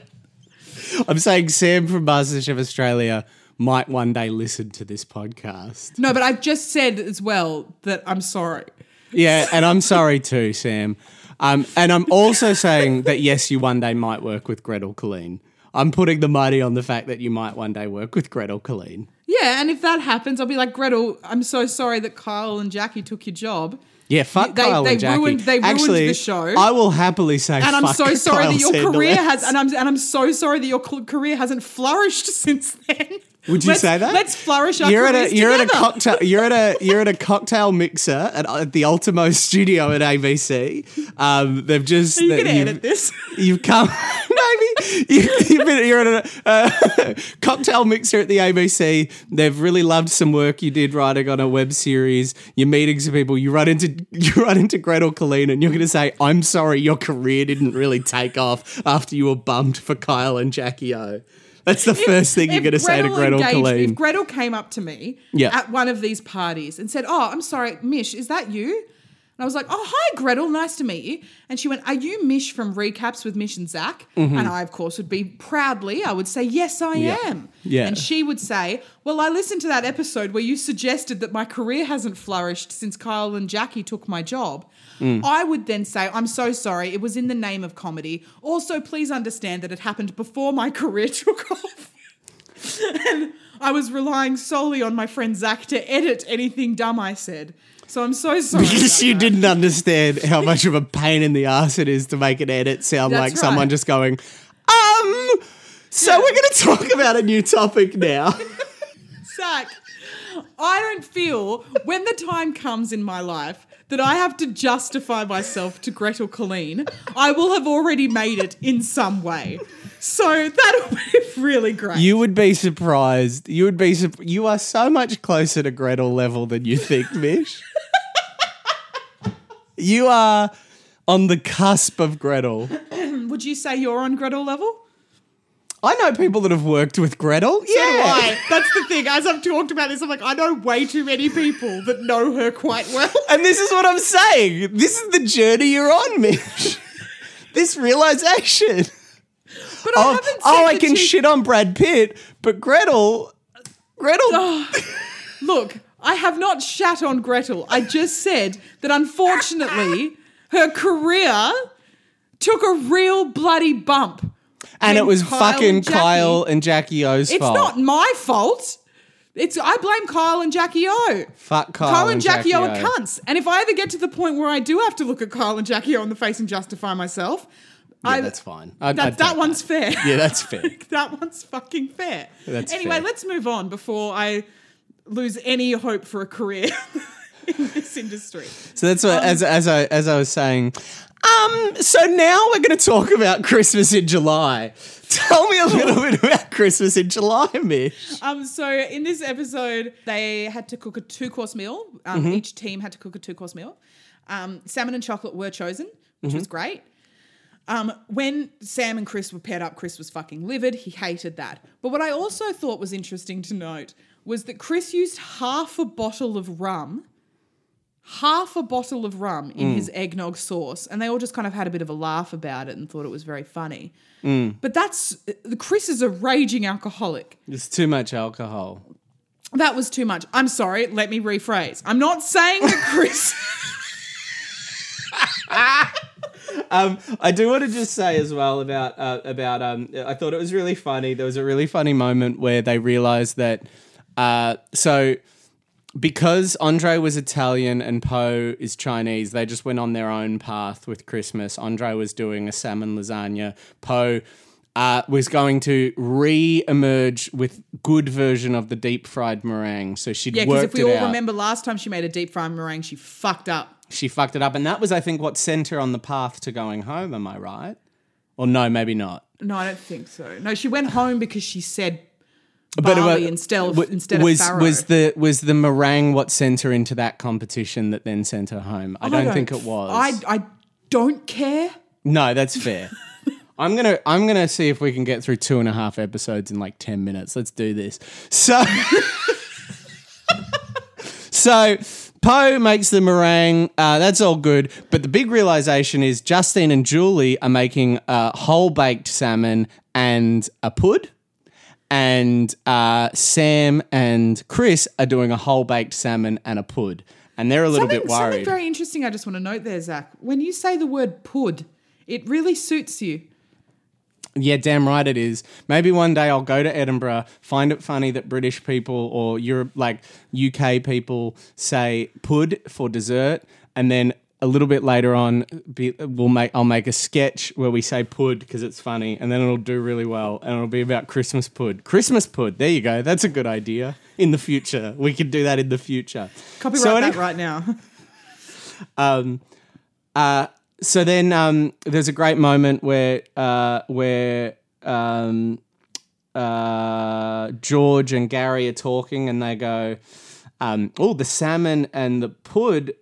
I'm saying Sam from MasterChef Australia might one day listen to this podcast. no, but I've just said as well that I'm sorry. Yeah, and I'm sorry too, Sam. Um, and I'm also saying that yes, you one day might work with Gretel Killeen. I'm putting the money on the fact that you might one day work with Gretel Killeen. Yeah, and if that happens, I'll be like Gretel. I'm so sorry that Kyle and Jackie took your job. Yeah, fuck They- Kyle they and Jackie. ruined- they ruined Actually, the show. I will happily say, And I'm so sorry Kyle that your career has, and I'm and I'm so sorry that your career hasn't flourished [LAUGHS] since then. Would you Let's- say that? Let's flourish our you're at a you're at a cocktail you're at a you're at a cocktail mixer at, at the Ultimo studio at ABC. Um, they've just Are you gonna you've- edit this? [LAUGHS] You've come, [LAUGHS] maybe you, you've been, you're at a uh, [LAUGHS] cocktail mixer at the ABC. They've really loved some work you did writing on a web series. You're meeting some people. You run into you run into Gretel Killeen, and you're going to say, "I'm sorry, your career didn't really take off after you were bummed for Kyle and Jackie O." That's the first thing you're going to say to Gretel engaged- Killeen. If Gretel came up to me Yeah. at one of these parties and said, "Oh, I'm sorry, Mish, is that you?" And I was like, "Oh, hi, Gretel, nice to meet you." And she went, "Are you Mish from Recaps with Mish and Zach?" And I, of course, would be proudly, I would say, "Yes, I Mm-hmm. Yeah. am." Yeah. And she would say, "Well, I listened to that episode where you suggested that my career hasn't flourished since Kyle and Jackie took my job." Mm. I would then say, I'm so sorry, it was in the name of comedy. Also, please understand that it happened before my [LAUGHS] career took off. [LAUGHS] and I was relying solely on my friend Zach to edit anything dumb I said. So I'm so sorry. [LAUGHS] Because you that. didn't understand how much of a pain in the ass it is to make an edit sound That's like someone just going, um. So Yeah. we're going to talk about a new topic now. Zach, I don't feel when the time comes in my life that I have to justify myself to Gretel Killeen, I will have already made it in some way. So that'll be really great. you would be surprised. You would be. Sup- you are so much closer to Gretel level than you think, Mish. you are on the cusp of Gretel. [CLEARS THROAT] Would you say you're on Gretel level? I know people that have worked with Gretel. So yeah. I. That's the thing. As I've talked about this, I'm like, I know way too many people that know her quite well. [LAUGHS] And this is what I'm saying. This is the journey you're on, Mitch. [LAUGHS] this realization. But I Oh, haven't oh I can she- shit on Brad Pitt, but Gretel, Gretel. Look, I have not shat on Gretel. I just said that unfortunately, her career took a real bloody bump. And it was Kyle fucking and Kyle and Jackie O's fault. It's fault. not my fault. It's I blame Kyle and Jackie O. Fuck Kyle, Kyle, and Jackie, O are cunts. And if I ever get to the point where I do have to look at Kyle and Jackie O in the face and justify myself, Yeah, I, that's fine. I'd- That, I'd that one's fair. Yeah, that's fair. [LAUGHS] that one's fucking fair. That's anyway, fair. let's move on before I lose any hope for a career [LAUGHS] in this industry. So that's what, Um, as as I as I was saying. Um. So now we're going to talk about Christmas in July. Tell me a little bit about Christmas in July, Mish. Um, so in this episode, they had to cook a two course meal. Um, Mm-hmm. Each team had to cook a two course meal. Um, salmon and chocolate were chosen, which Mm-hmm. was great. Um, when Sam and Chris were paired up, Chris was fucking livid. He hated that. But what I also thought was interesting to note was that Chris used half a bottle of rum, half a bottle of rum in Mm. his eggnog sauce, and they all just kind of had a bit of a laugh about it and thought it was very funny. Mm. But that's the Chris is a raging alcoholic. There's too much alcohol. That was too much. I'm sorry. Let me rephrase. I'm not saying that Chris. [LAUGHS] [LAUGHS] Um, I do want to just say as well about uh, about um, I thought it was really funny. There was a really funny moment where they realized that uh, so because Andre was Italian and Poh is Chinese, they just went on their own path with Christmas. Andre was doing a salmon lasagna. Poh uh, was going to re-emerge with good version of the deep fried meringue. So she'd yeah, because if we all out. remember last time she made a deep fried meringue, she fucked up. she fucked it up, and that was, I think, what sent her on the path to going home. Am I right? Or no, maybe not. No, I don't think so. No, she went home because she said barley wa- instead of wa- instead was of was the was the meringue what sent her into that competition that then sent her home? I don't, think it was. I I don't care. no, that's fair. [LAUGHS] I'm gonna I'm gonna see if we can get through two and a half episodes in like ten minutes. Let's do this. So [LAUGHS] So Poh makes the meringue. Uh, that's all good. But the big realization is Justine and Julie are making a whole baked salmon and a pud. And uh, Sam and Chris are doing a whole baked salmon and a pud. And they're a little something, bit something worried. very interesting. I just want to note there, Zach. When you say the word "pud," it really suits you. Yeah, damn right it is. Maybe one day I'll go to Edinburgh, find it funny that British people or Europe, like UK people, say pud for dessert, and then a little bit later on, be, we'll make I'll make a sketch where we say pud because it's funny, and then it'll do really well, and it'll be about Christmas pud. Christmas pud. There you go. That's a good idea. In the future, we could do that in the future. Copyright So that right now. [LAUGHS] um, uh, so then um, there's a great moment where uh, where um, uh, George and Gary are talking, and they go, um, "Oh, the salmon and the pud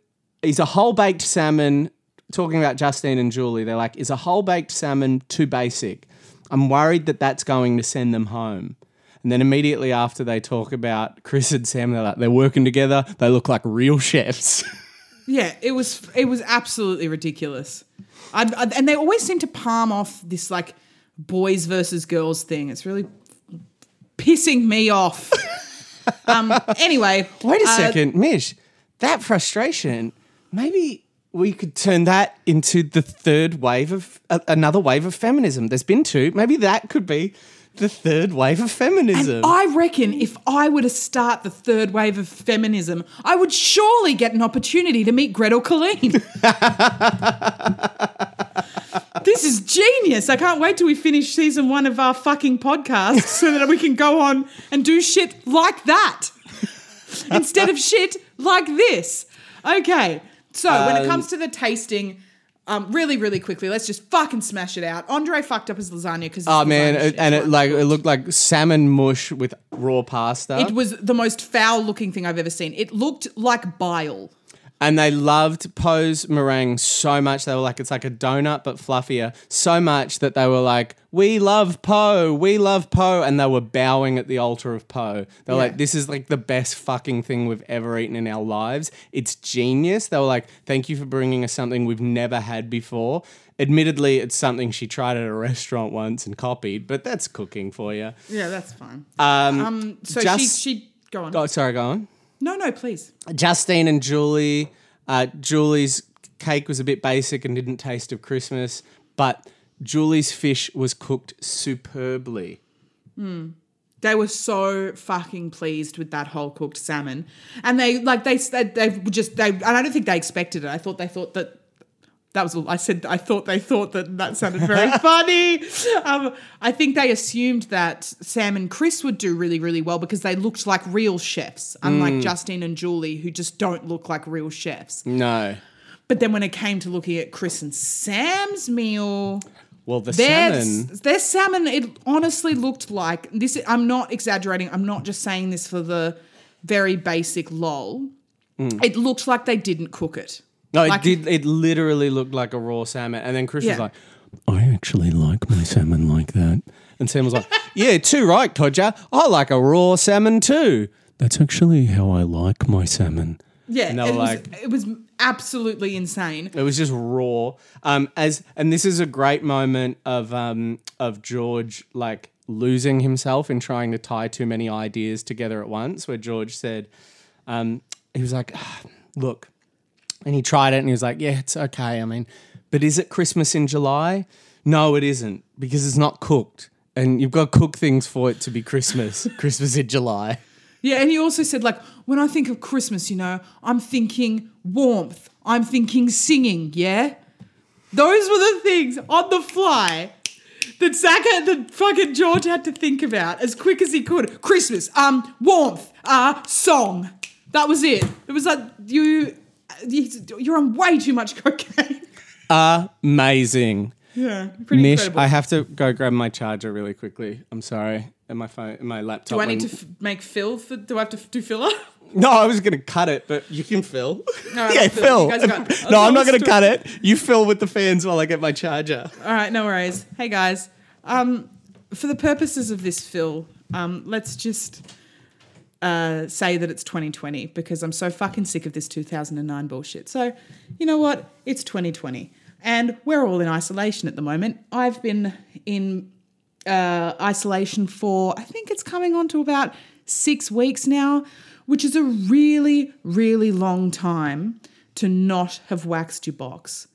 is a whole baked salmon." Talking about Justine and Julie, they're like, "Is a whole baked salmon too basic?" I'm worried that that's going to send them home. And then immediately after they talk about Chris and Sam, they're like, they're working together. They look like real chefs. [LAUGHS] Yeah, it was it was absolutely ridiculous. I, I, and they always seem to palm off this like boys versus girls thing. It's really pissing me off. [LAUGHS] um. Anyway, Wait a uh, second, Mish. That frustration, maybe we could turn that into the third wave of uh, another wave of feminism. There's been two. Maybe that could be the third wave of feminism. And I reckon if I were to start the third wave of feminism, I would surely get an opportunity to meet Gretel Killeen. [LAUGHS] this is genius. I can't wait till we finish season one of our fucking podcast so that we can go on and do shit like that [LAUGHS] instead of shit like this. Okay, so when it comes to the tasting, um, really, really quickly, let's just fucking smash it out. Andre fucked up his lasagna because oh man, it- and it like it looked like salmon mush with raw pasta. It was the most foul looking thing I've ever seen. It looked like bile. And they loved Poh's meringue so much. They were like, it's like a donut but fluffier. So much that they were like, we love Poh, we love Poh, and they were bowing at the altar of Poh. They're Yeah. like, this is like the best fucking thing we've ever eaten in our lives. It's genius. They were like, thank you for bringing us something we've never had before. Admittedly, it's something she tried at a [LAUGHS] restaurant once and copied, but that's cooking for you. Yeah, that's fine. Um, Um, so just- she she go on. oh, sorry, go on. No, no, please. Justine and Julie. Uh, Julie's cake was a bit basic and didn't taste of Christmas, but Julie's fish was cooked superbly. They were so fucking pleased with that whole cooked salmon, and they like they they, they just they. And I don't think they expected it. I thought they thought that. That was all I said. I thought they thought that that sounded very [LAUGHS] funny. Um, I think they assumed that Sam and Chris would do really, really well because they looked like real chefs, unlike Justine and Julie, who just don't look like real chefs. No. But then when it came to looking at Chris and Sam's meal, Well, the their salmon. their salmon, it honestly looked like this. I'm not exaggerating. I'm not just saying this for the very basic lol. It looked like they didn't cook it. No, it like- did. It literally looked like a raw salmon. And then Chris was Yeah. like, I actually like my salmon like that. And Sam was like, [LAUGHS] Yeah, too right, Todger. I like a raw salmon too. That's actually how I like my salmon. Yeah, And they it were was, like- it was absolutely insane. It was just raw. Um, as and this is a great moment of um of George like losing himself in trying to tie too many ideas together at once. Where George said, um, he was like, "Ah, "Look," and he tried it, and he was like, "Yeah, it's okay. I mean, but is it Christmas in July? No, it isn't because it's not cooked." And you've got to cook things for it to be Christmas. [LAUGHS] Christmas in July. Yeah, and he also said like when I think of Christmas, you know, I'm thinking warmth. I'm thinking singing. Yeah, those were the things on the fly that Zach had, that fucking George had to think about as quick as he could. Christmas, um, warmth, uh, song. That was it. It was like you, you- you're on way too much cocaine. Amazing. Yeah, pretty Mish, incredible. I have to go grab my charger really quickly. I'm sorry. in my phone, in my laptop. Do I need when- to f- make fill for? Do I have to f- do filler? [LAUGHS] No, I was going to cut it, but you can fill. No, [LAUGHS] yeah, I'll fill. fill. You guys got- [LAUGHS] no, I'll I'm not going to cut it. You fill with the fans while I get my charger. All right, no worries. Hey guys, um, for the purposes of this fill, um, let's just uh, say that it's 2020 because I'm so fucking sick of this 2009 bullshit. So, you know what? It's 2020, and we're all in isolation at the moment. I've been in uh, isolation for I think it's coming on to about six weeks now, which is a really, really long time to not have waxed your box.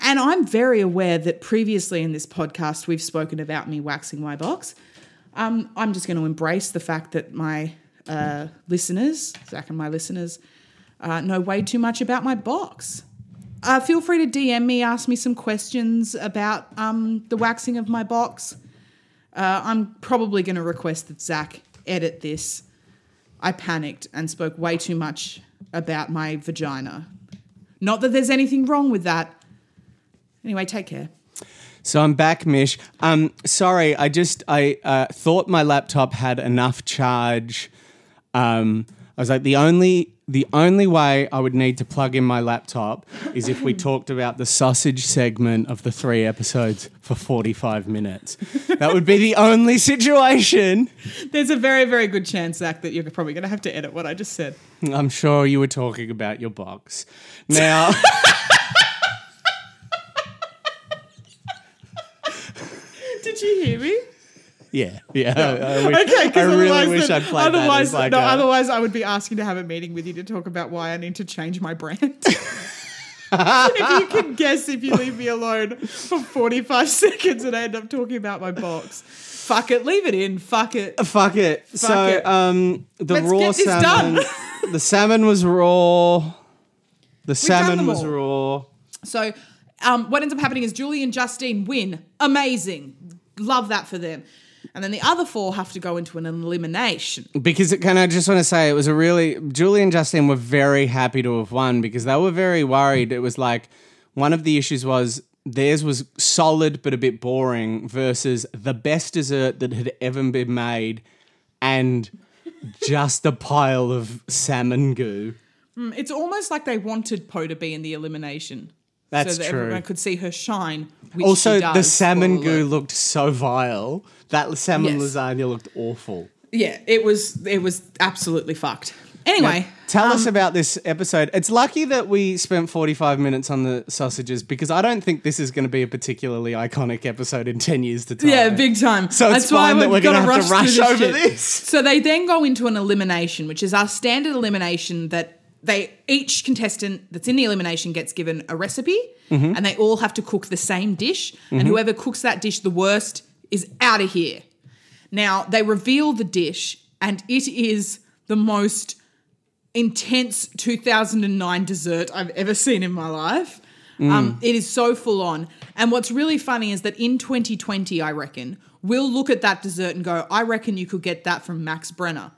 And I'm very aware that previously in this podcast we've spoken about me waxing my box. Um, I'm just going to embrace the fact that my uh, listeners, Zach and my listeners, uh, know way too much about my box. Uh, feel free to DM me, ask me some questions about um, the waxing of my box. Uh, I'm probably going to request that Zach edit this. I panicked and spoke way too much about my vagina. Not that there's anything wrong with that. Anyway, take care. So I'm back, Mish. Um, sorry, I just I uh, thought my laptop had enough charge. Um, I was like the only the only way I would need to plug in my laptop is if we [LAUGHS] talked about the sausage segment of the three episodes for 45 minutes. That would be the only situation. There's a very, very good chance, Zach, that you're probably going to have to edit what I just said. I'm sure you were talking about your box. Now, [LAUGHS] [LAUGHS] Did you hear me? Yeah, yeah. I, I wish- Okay, I really otherwise, wish then- I'd played otherwise, as like no, a- otherwise I would be asking to have a meeting with you to talk about why I need to change my brand. [LAUGHS] if you can guess, if you leave me alone for 45 [LAUGHS] seconds and I end up talking about my box, fuck it, leave it in, fuck it. Fuck it. so, it. um, the Let's raw salmon. [LAUGHS] the salmon was raw. The salmon was raw. So, um, what ends up happening is Julie and Justine win. Amazing. Love that for them. And then the other four have to go into an elimination. Because it, can I just want to say it was a really Julie and Justin were very happy to have won because they were very worried. It was like one of the issues was theirs was solid but a bit boring versus the best dessert that had ever been made and just a pile of salmon goo. Mm, it's almost like they wanted Poh to be in the elimination. That's so that true. everyone could see her shine. Also, the salmon goo looked so vile. That salmon Yes. lasagna looked awful. Yeah, it was. It was absolutely fucked. Anyway, Tell us um, about this episode. It's lucky that we spent 45 minutes on the sausages because I don't think this is going to be a particularly iconic episode in 10 years to time. Yeah, big time. So That's why that we've we're going to have to rush through over shit. this. So they then go into an elimination, which is our standard elimination that they each contestant that's in the elimination gets given a recipe Mm-hmm. and they all have to cook the same dish and whoever cooks that dish the worst is out of here. Now, they reveal the dish and it is the most intense 2009 dessert I've ever seen in my life. Um, it is so full on. And what's really funny is that in 2020, I reckon, we'll look at that dessert and go, I reckon you could get that from Max Brenner.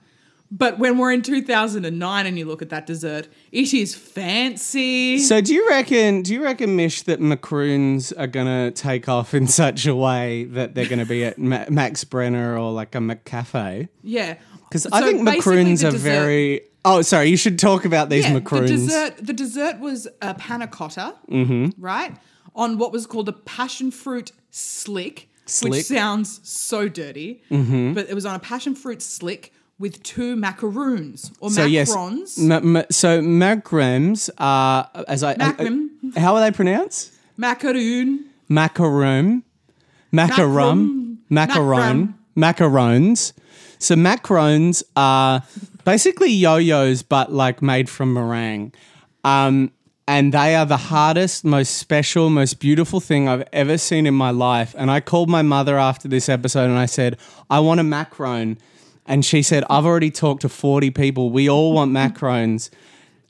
But when we're in 2009 and you look at that dessert, it is fancy. So do you reckon? Do you reckon, Mish, that macaroons are gonna take off in such a way that they're gonna be at Ma- Max Brenner or like a McCafe? yeah. Because I think macaroons are dessert- very. Oh, sorry. You should talk about these yeah, macaroons. The dessert, the dessert was a panna cotta, mm-hmm. right? On what was called a passion fruit slick, Slick. which sounds so dirty, mm-hmm. but it was on a passion fruit slick with two macaroons or so yes, ma- ma- so macarons are as I. Uh, how are they pronounced? macaroon. Macaroon, macarum, macaron, macarons. So macarons are basically yo-yos, but like made from meringue. Um, and they are the hardest, most special, most beautiful thing I've ever seen in my life. And I called my mother after this episode and I said, I want a macaron. And she said, I've already talked to 40 people. We all want macarons.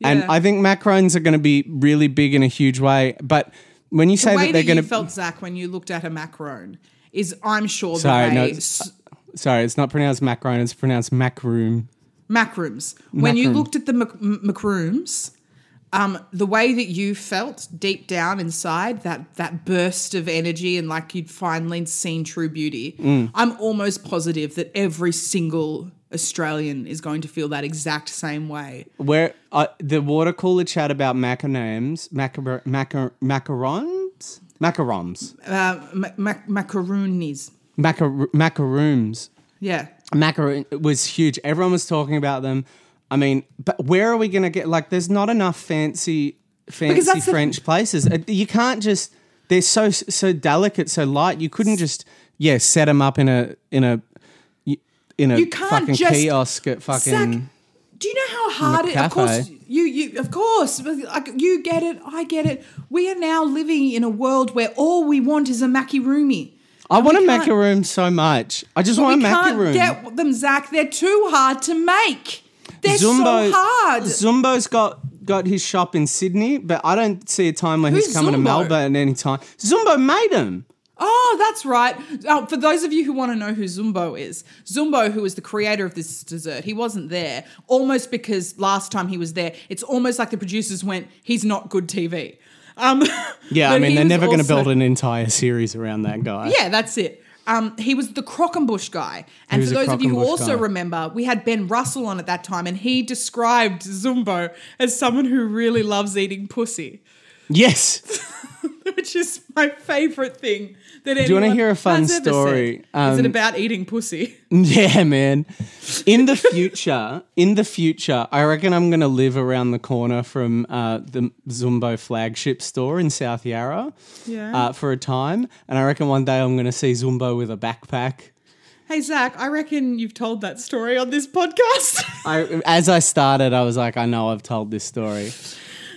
And I think macarons are going to be really big in a huge way. But when you say The way that they're going you to felt, Zach, when you looked at a macaron is, I'm sure, Sorry, no, it's- Sorry, it's not pronounced macaron, it's pronounced macroom. macrooms. When you looked at the mac- macrooms, um, the way that you felt deep down inside, that that burst of energy and like you'd finally seen true beauty, Mm. I'm almost positive that every single Australian is going to feel that exact same way. Where uh, the water cooler chat about macarons, macar- macar- macarons, macarons, Uh, ma- ma- macaroonies. macar- macaroons. Yeah. macaroon was huge. Everyone was talking about them. I mean, but where are we going to get? Like, there's not enough fancy, fancy that's the- French places. Uh, You can't just. They're so so delicate, so light. You couldn't just yeah set them up in a in a in a You can't fucking just- kiosk at fucking. Zach, do you know how hard it? Of course, you you of course, like you get it. I get it. We are now living in a world where all we want is a macaroni. I want a macaroon so much. I just want a macaroon. get them, Zach. They're too hard to make. They're so hard. Zumbo's got got his shop in Sydney, but I don't see a time when he's Who's coming to Zumbo? Melbourne any time. Zumbo made him. Oh, that's right. Oh, for those of you who want to know who Zumbo is, Zumbo, who is the creator of this dessert, he wasn't there almost because last time he was there, it's almost like the producers went, he's not good TV. Um, [LAUGHS] Yeah, I mean they're never going to build an entire series around that guy. Yeah, that's it. Um, he was the croquembouche guy. And for those of you who also guy. remember, we had Ben Russell on at that time, and he described Zumbo as someone who really loves eating pussy, Yes. [LAUGHS] which is my favorite thing. That anyone Do you wanna hear a fun has ever said. story? is it Um, about eating pussy? [LAUGHS] Yeah, man. In the future, in the future, I reckon I'm going to live around the corner from uh, the Zumbo flagship store in South Yarra Yeah. uh, for a time. And I reckon one day I'm going to see Zumbo with a backpack. Hey Zach, I reckon you've told that story on this podcast. [LAUGHS] I, as I started, I was like, I know I've told this story.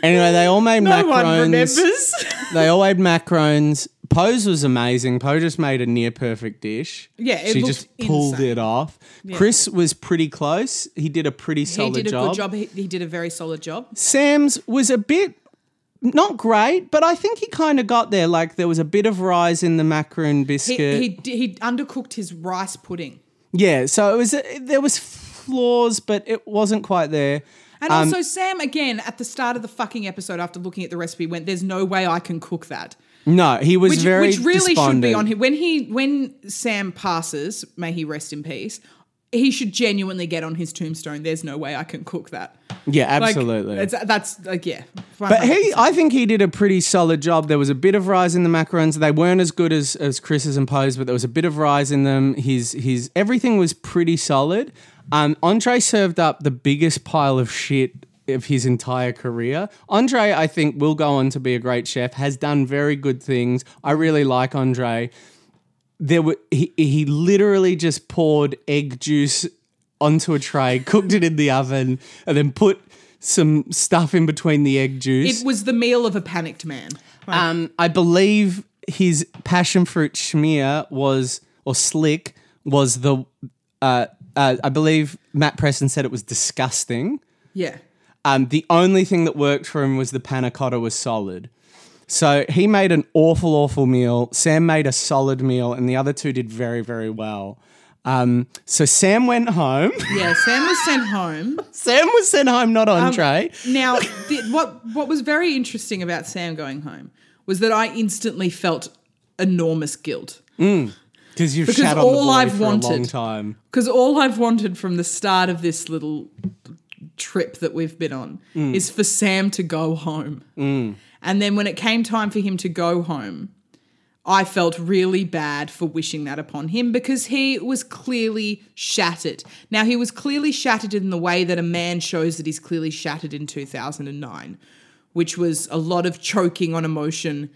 Anyway, they all made no macarons. one remembers. [LAUGHS] They all made macarons. Poh's was amazing. Poh just made a near perfect dish. Yeah, it she just pulled insane. it off. Chris was pretty close. He did a pretty solid. he solid did a job. good job. He, he did a very solid job. Sam's was a bit not great, but I think he kind of got there. Like there was a bit of rise in the macaron biscuit. he d- he undercooked his rice pudding. yeah, so it was there was flaws, but it wasn't quite there. And Um, also, Sam, again, at the start of the fucking episode, after looking at the recipe, went, "There's no way I can cook that." No, he was Which, very which really should be on him. When he, when Sam passes, may he rest in peace. He should genuinely get on his tombstone. There's no way I can cook that. Yeah, Like, absolutely. it's, that's like yeah. But he, I think he did a pretty solid job. There was a bit of rise in the macarons. They weren't as good as as Chris's and Poh's, but there was a bit of rise in them. His his everything was pretty solid. Um, Andre served up the biggest pile of shit of his entire career. Andre, I think, will go on to be a great chef. Has done very good things. I really like Andre. There were he, he literally just poured egg juice onto a tray, [LAUGHS] cooked it in the oven, and then put some stuff in between the egg juice. it was the meal of a panicked man. Um, I believe his passion fruit schmear was, or slick, was the. Uh, uh, I believe Matt Preston said it was disgusting. yeah. Um, the only thing that worked for him was the panna cotta was solid. So he made an awful, awful meal. Sam made a solid meal, and the other two did very, very well. Um, so Sam went home. [LAUGHS] Yeah, Sam was sent home. Sam was sent home, not Andre. Now, the, what what was very interesting about Sam going home was that I instantly felt enormous guilt Because you've Because shat on the all I've for a long wanted- time. because all I've wanted from the start of this little trip that we've been on Mm. is for Sam to go home. And then when it came time for him to go home, I felt really bad for wishing that upon him because he was clearly shattered. Now, he was clearly shattered in the way that a man shows that he's clearly shattered in 2009, which was a lot of choking on emotion,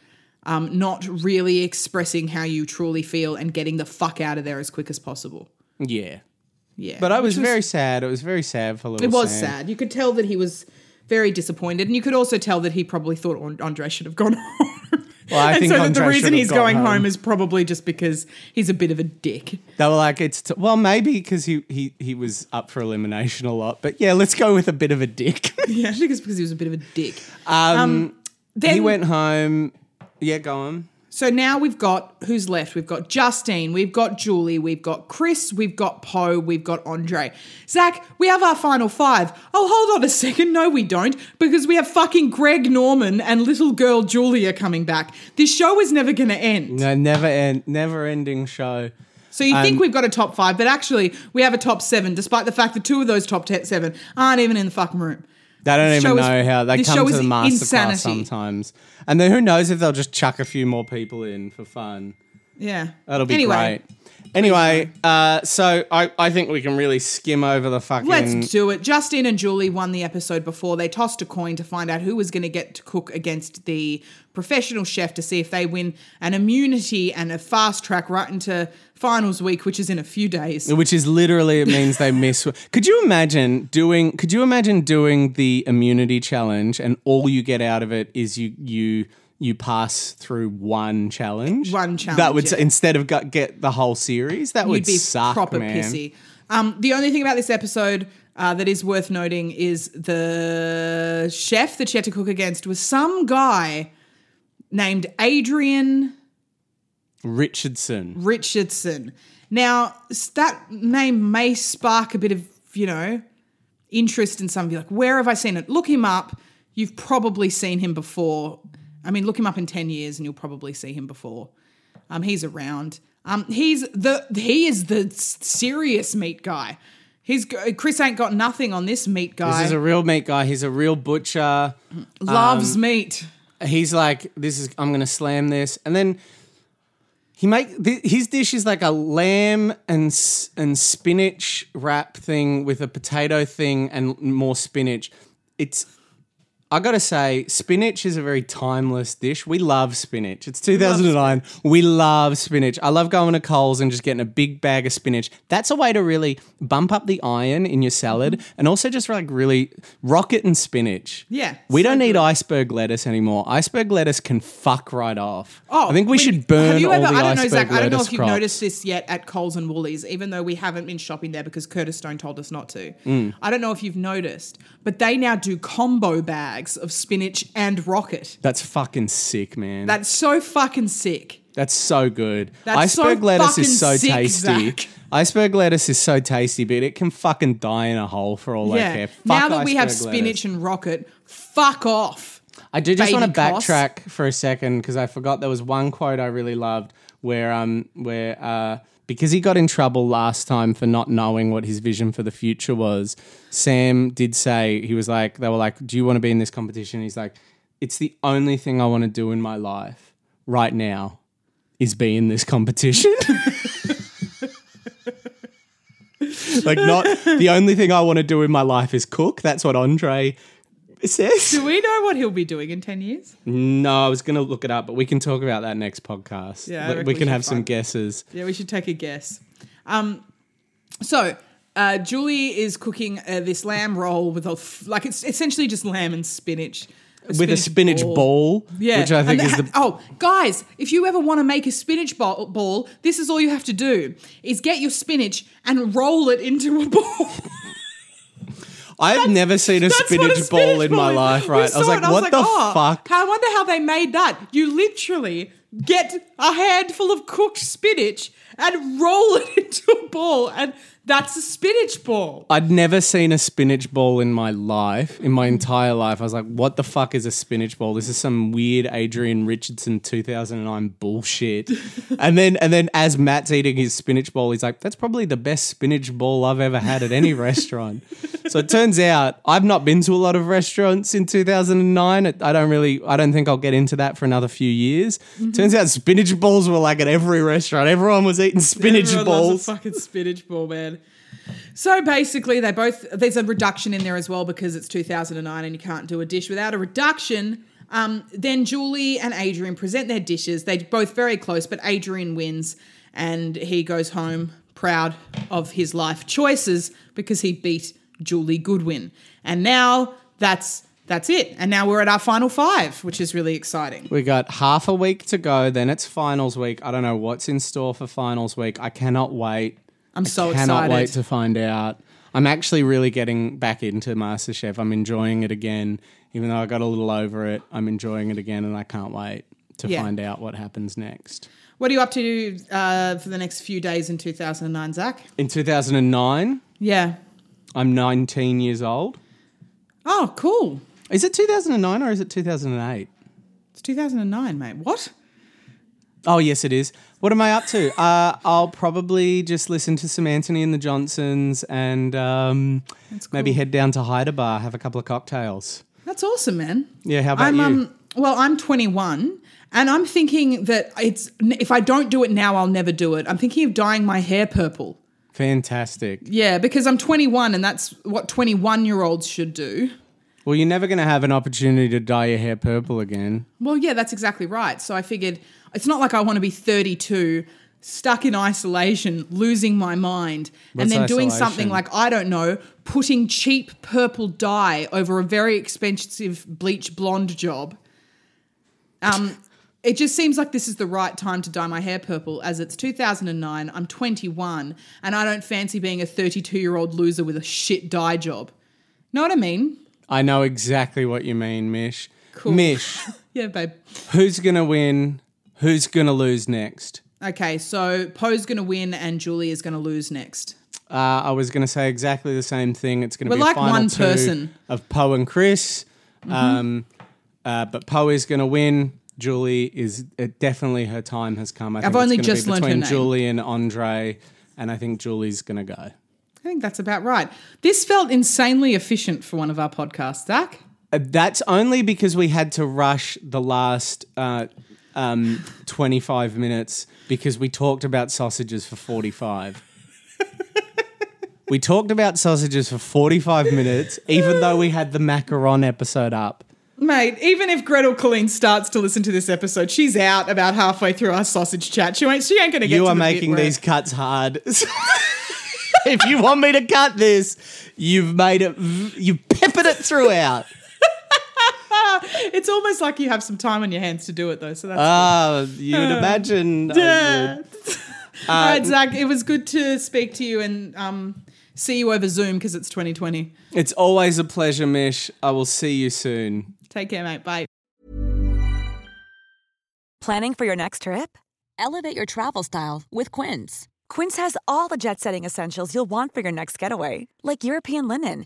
um, not really expressing how you truly feel, and getting the fuck out of there as quick as possible. Yeah. Yeah. But I was, which very sad. It was very sad for little It was Sam. sad. You could tell that he was very disappointed, and you could also tell that he probably thought Andre should have gone [LAUGHS] home. Well, I and think so that Andre the reason he's going home. home. is probably just because he's a bit of a dick. They were like, it's t- well, maybe because he, he he was up for elimination a lot. But yeah, let's go with a bit of a dick. [LAUGHS] Yeah, I think it's because he was a bit of a dick. um, Then he went home. Yeah, go on. So now we've got who's left? We've got Justine, we've got Julie, we've got Chris, we've got Poh, we've got Andre. Zach, we have our final five. Oh, hold on a second. No, we don't, because we have fucking Greg Norman and little girl Julia coming back. This show is never going to end. No, never end, never ending show. So you think Um, we've got a top five, but actually we have a top seven, despite the fact that two of those top te- seven aren't even in the fucking room. They don't This even show is- know how they come to the masterclass insanity. sometimes. And then who knows if they'll just chuck a few more people in for fun. Yeah, That'll be anyway, great. Anyway, uh, so I, I think we can really skim over the fucking. Let's do it. Justine and Julie won the episode before. They tossed a coin to find out who was going to get to cook against the professional chef to see if they win an immunity and a fast track right into finals week, which is in a few days. which is literally it means they [LAUGHS] miss. Could you imagine doing? Could you imagine doing the immunity challenge and all you get out of it is you you you pass through one challenge. One challenge, That would yeah. instead of get the whole series. That would You'd be suck, proper man. pissy. Um, the only thing about this episode uh, that is worth noting is the chef that she had to cook against was some guy named Adrian Richardson. Richardson. Now, that name may spark a bit of, you know, interest in some of you. Like, where have I seen it? Look him up. You've probably seen him before. I mean, look him up in 10 years and you'll probably see him before. Um, he's around. Um, he's the he is the serious meat guy. He's Chris ain't got nothing on this meat guy. This is a real meat guy. He's a real butcher. Loves um, meat. he's like, this is I'm gonna slam this, and then he make th- his dish is like a lamb and and spinach wrap thing with a potato thing and more spinach. It's I gotta say, spinach is a very timeless dish. We love spinach. It's 2009. We love spinach. I love going to Coles and just getting a big bag of spinach. That's a way to really bump up the iron in your salad and also just like really rocket and spinach. Yeah, We so don't need good. iceberg lettuce anymore. Iceberg lettuce can fuck right off. Oh, I think we when- should burn Have you all ever, the I don't know, Zach. I don't know if you've noticed this yet at Coles and Woolies, even though we haven't been shopping there because Curtis Stone told us not to. Mm. I don't know if you've noticed, but they now do combo bags of spinach and rocket. That's fucking sick, man. That's so fucking sick. That's so good. That's so Iceberg lettuce is so sick, tasty. Zach. Iceberg lettuce is so tasty, but it can fucking die in a hole for all I yeah. care. Fuck now that we have iceberg spinach lettuce. and rocket, fuck off. I do just want to backtrack for a second because I forgot there was one quote I really loved where um where uh because he got in trouble last time for not knowing what his vision for the future was. Sam did say he was like they were like, "Do you want to be in this competition?" He's like, "It's the only thing I want to do in my life right now is be in this competition." [LAUGHS] like not the only thing I want to do in my life is cook. That's what Andre says. Do we know what he'll be doing in 10 years? No, I was going to look it up, but we can talk about that next podcast. Yeah, I we, reckon we can should have some find- guesses. Yeah, we should take a guess. Um, so uh, Julie is cooking uh, this lamb roll with a f- like it's essentially just lamb and spinach. With a spinach ball, Yeah, which I think And is the oh, guys, if you ever want to make a spinach ball, ball, this is all you have to do: is get your spinach and roll it into a ball. [LAUGHS] I've never seen a spinach, a spinach ball in my life. Right? I was like, what the "Oh, fuck? I wonder how they made that. You literally get a handful of cooked spinach and roll it [LAUGHS] into a ball, and that's a spinach ball. I'd never seen a spinach ball in my life, in my entire life. I was like, what the fuck is a spinach ball? This is some weird Adrian Richardson 2009 bullshit. [LAUGHS] and then and then as Matt's eating his spinach ball, he's like, that's probably the best spinach ball I've ever had at any restaurant. [LAUGHS] So it turns out I've not been to a lot of restaurants in 2009. I don't really I don't think I'll get into that for another few years. Mm-hmm. Turns out spinach balls were like at every restaurant. Everyone was eating spinach Everyone balls. fucking spinach ball, man. So basically, they both there's a reduction in there as well because it's 2009 and you can't do a dish without a reduction. Um, then Julie and Adrian present their dishes. They're both very close, but Adrian wins and he goes home proud of his life choices because he beat Julie Goodwin. And now that's that's it. And now we're at our final five, which is really exciting. We got half a week to go, then it's finals week. I don't know what's in store for finals week. I cannot wait. I'm so cannot excited. wait to find out. I'm actually really getting back into MasterChef. I'm enjoying it again. Even though I got a little over it, I'm enjoying it again and I can't wait. to Yeah. find out what happens next. What are you up to uh, for the next few days in 2009, Zach? In 2009, Yeah. I'm 19 years old. Oh, cool. Is it 2009 or is it 2008? It's 2009, mate. What? Oh, yes, it is. What am I up to? Uh, I'll probably just listen to some Antony and the Johnsons and um, maybe head down to Hyder Bar, have a couple of cocktails. That's awesome, man. Yeah, how about I'm you? um well, I'm 21 and I'm thinking that it's if I don't do it now, I'll never do it. I'm thinking of dyeing my hair purple. Fantastic. Yeah, because I'm 21 and that's what 21 year olds should do. Well, you're never going to have an opportunity to dye your hair purple again. Well, yeah, that's exactly right. So I figured it's not like I want to be 32, stuck in isolation, losing my mind, What's and then doing isolation? something like, I don't know, putting cheap purple dye over a very expensive bleach blonde job. Um, it just seems like this is the right time to dye my hair purple as it's 2009, I'm 21, and I don't fancy being a 32 year old loser with a shit dye job. Know what I mean? I know exactly what you mean, Mish. Cool. Mish, [LAUGHS] Yeah, babe. who's going to win? Who's going to lose next? Okay, so Poh's going to win and Julie is going to lose next. Uh, I was going to say exactly the same thing. It's going to be a like one person. Mm-hmm. of Poh and Chris. Um, uh, but Poh is going to win. Julie is uh, definitely her time has come. I I've think only just be learned between. Julie and Andre, and I think Julie's going to go. I think that's about right. This felt insanely efficient for one of our podcasts, Zach. Uh, That's only because we had to rush the last uh, um, 25 minutes because we talked about sausages for 45. we talked about sausages for 45 minutes, even though we had the macaron episode up. Mate, even if Gretel Killeen starts to listen to this episode, she's out about halfway through our sausage chat. She ain't, she ain't going to get You to are the bit making where- these cuts hard. [LAUGHS] if you want me to cut this, you've made it, you've peppered it throughout. [LAUGHS] It's almost like you have some time on your hands to do it, though. So that's Ah, you [LAUGHS] would imagine. Yeah. [LAUGHS] would. All right, Zach, it was good to speak to you and um, see you over Zoom because it's 2020. It's always a pleasure, Mish. I will see you soon. Take care, mate. Bye. Planning for your next trip? Elevate your travel style with Quince. Quince has all the jet setting essentials you'll want for your next getaway, like European linen,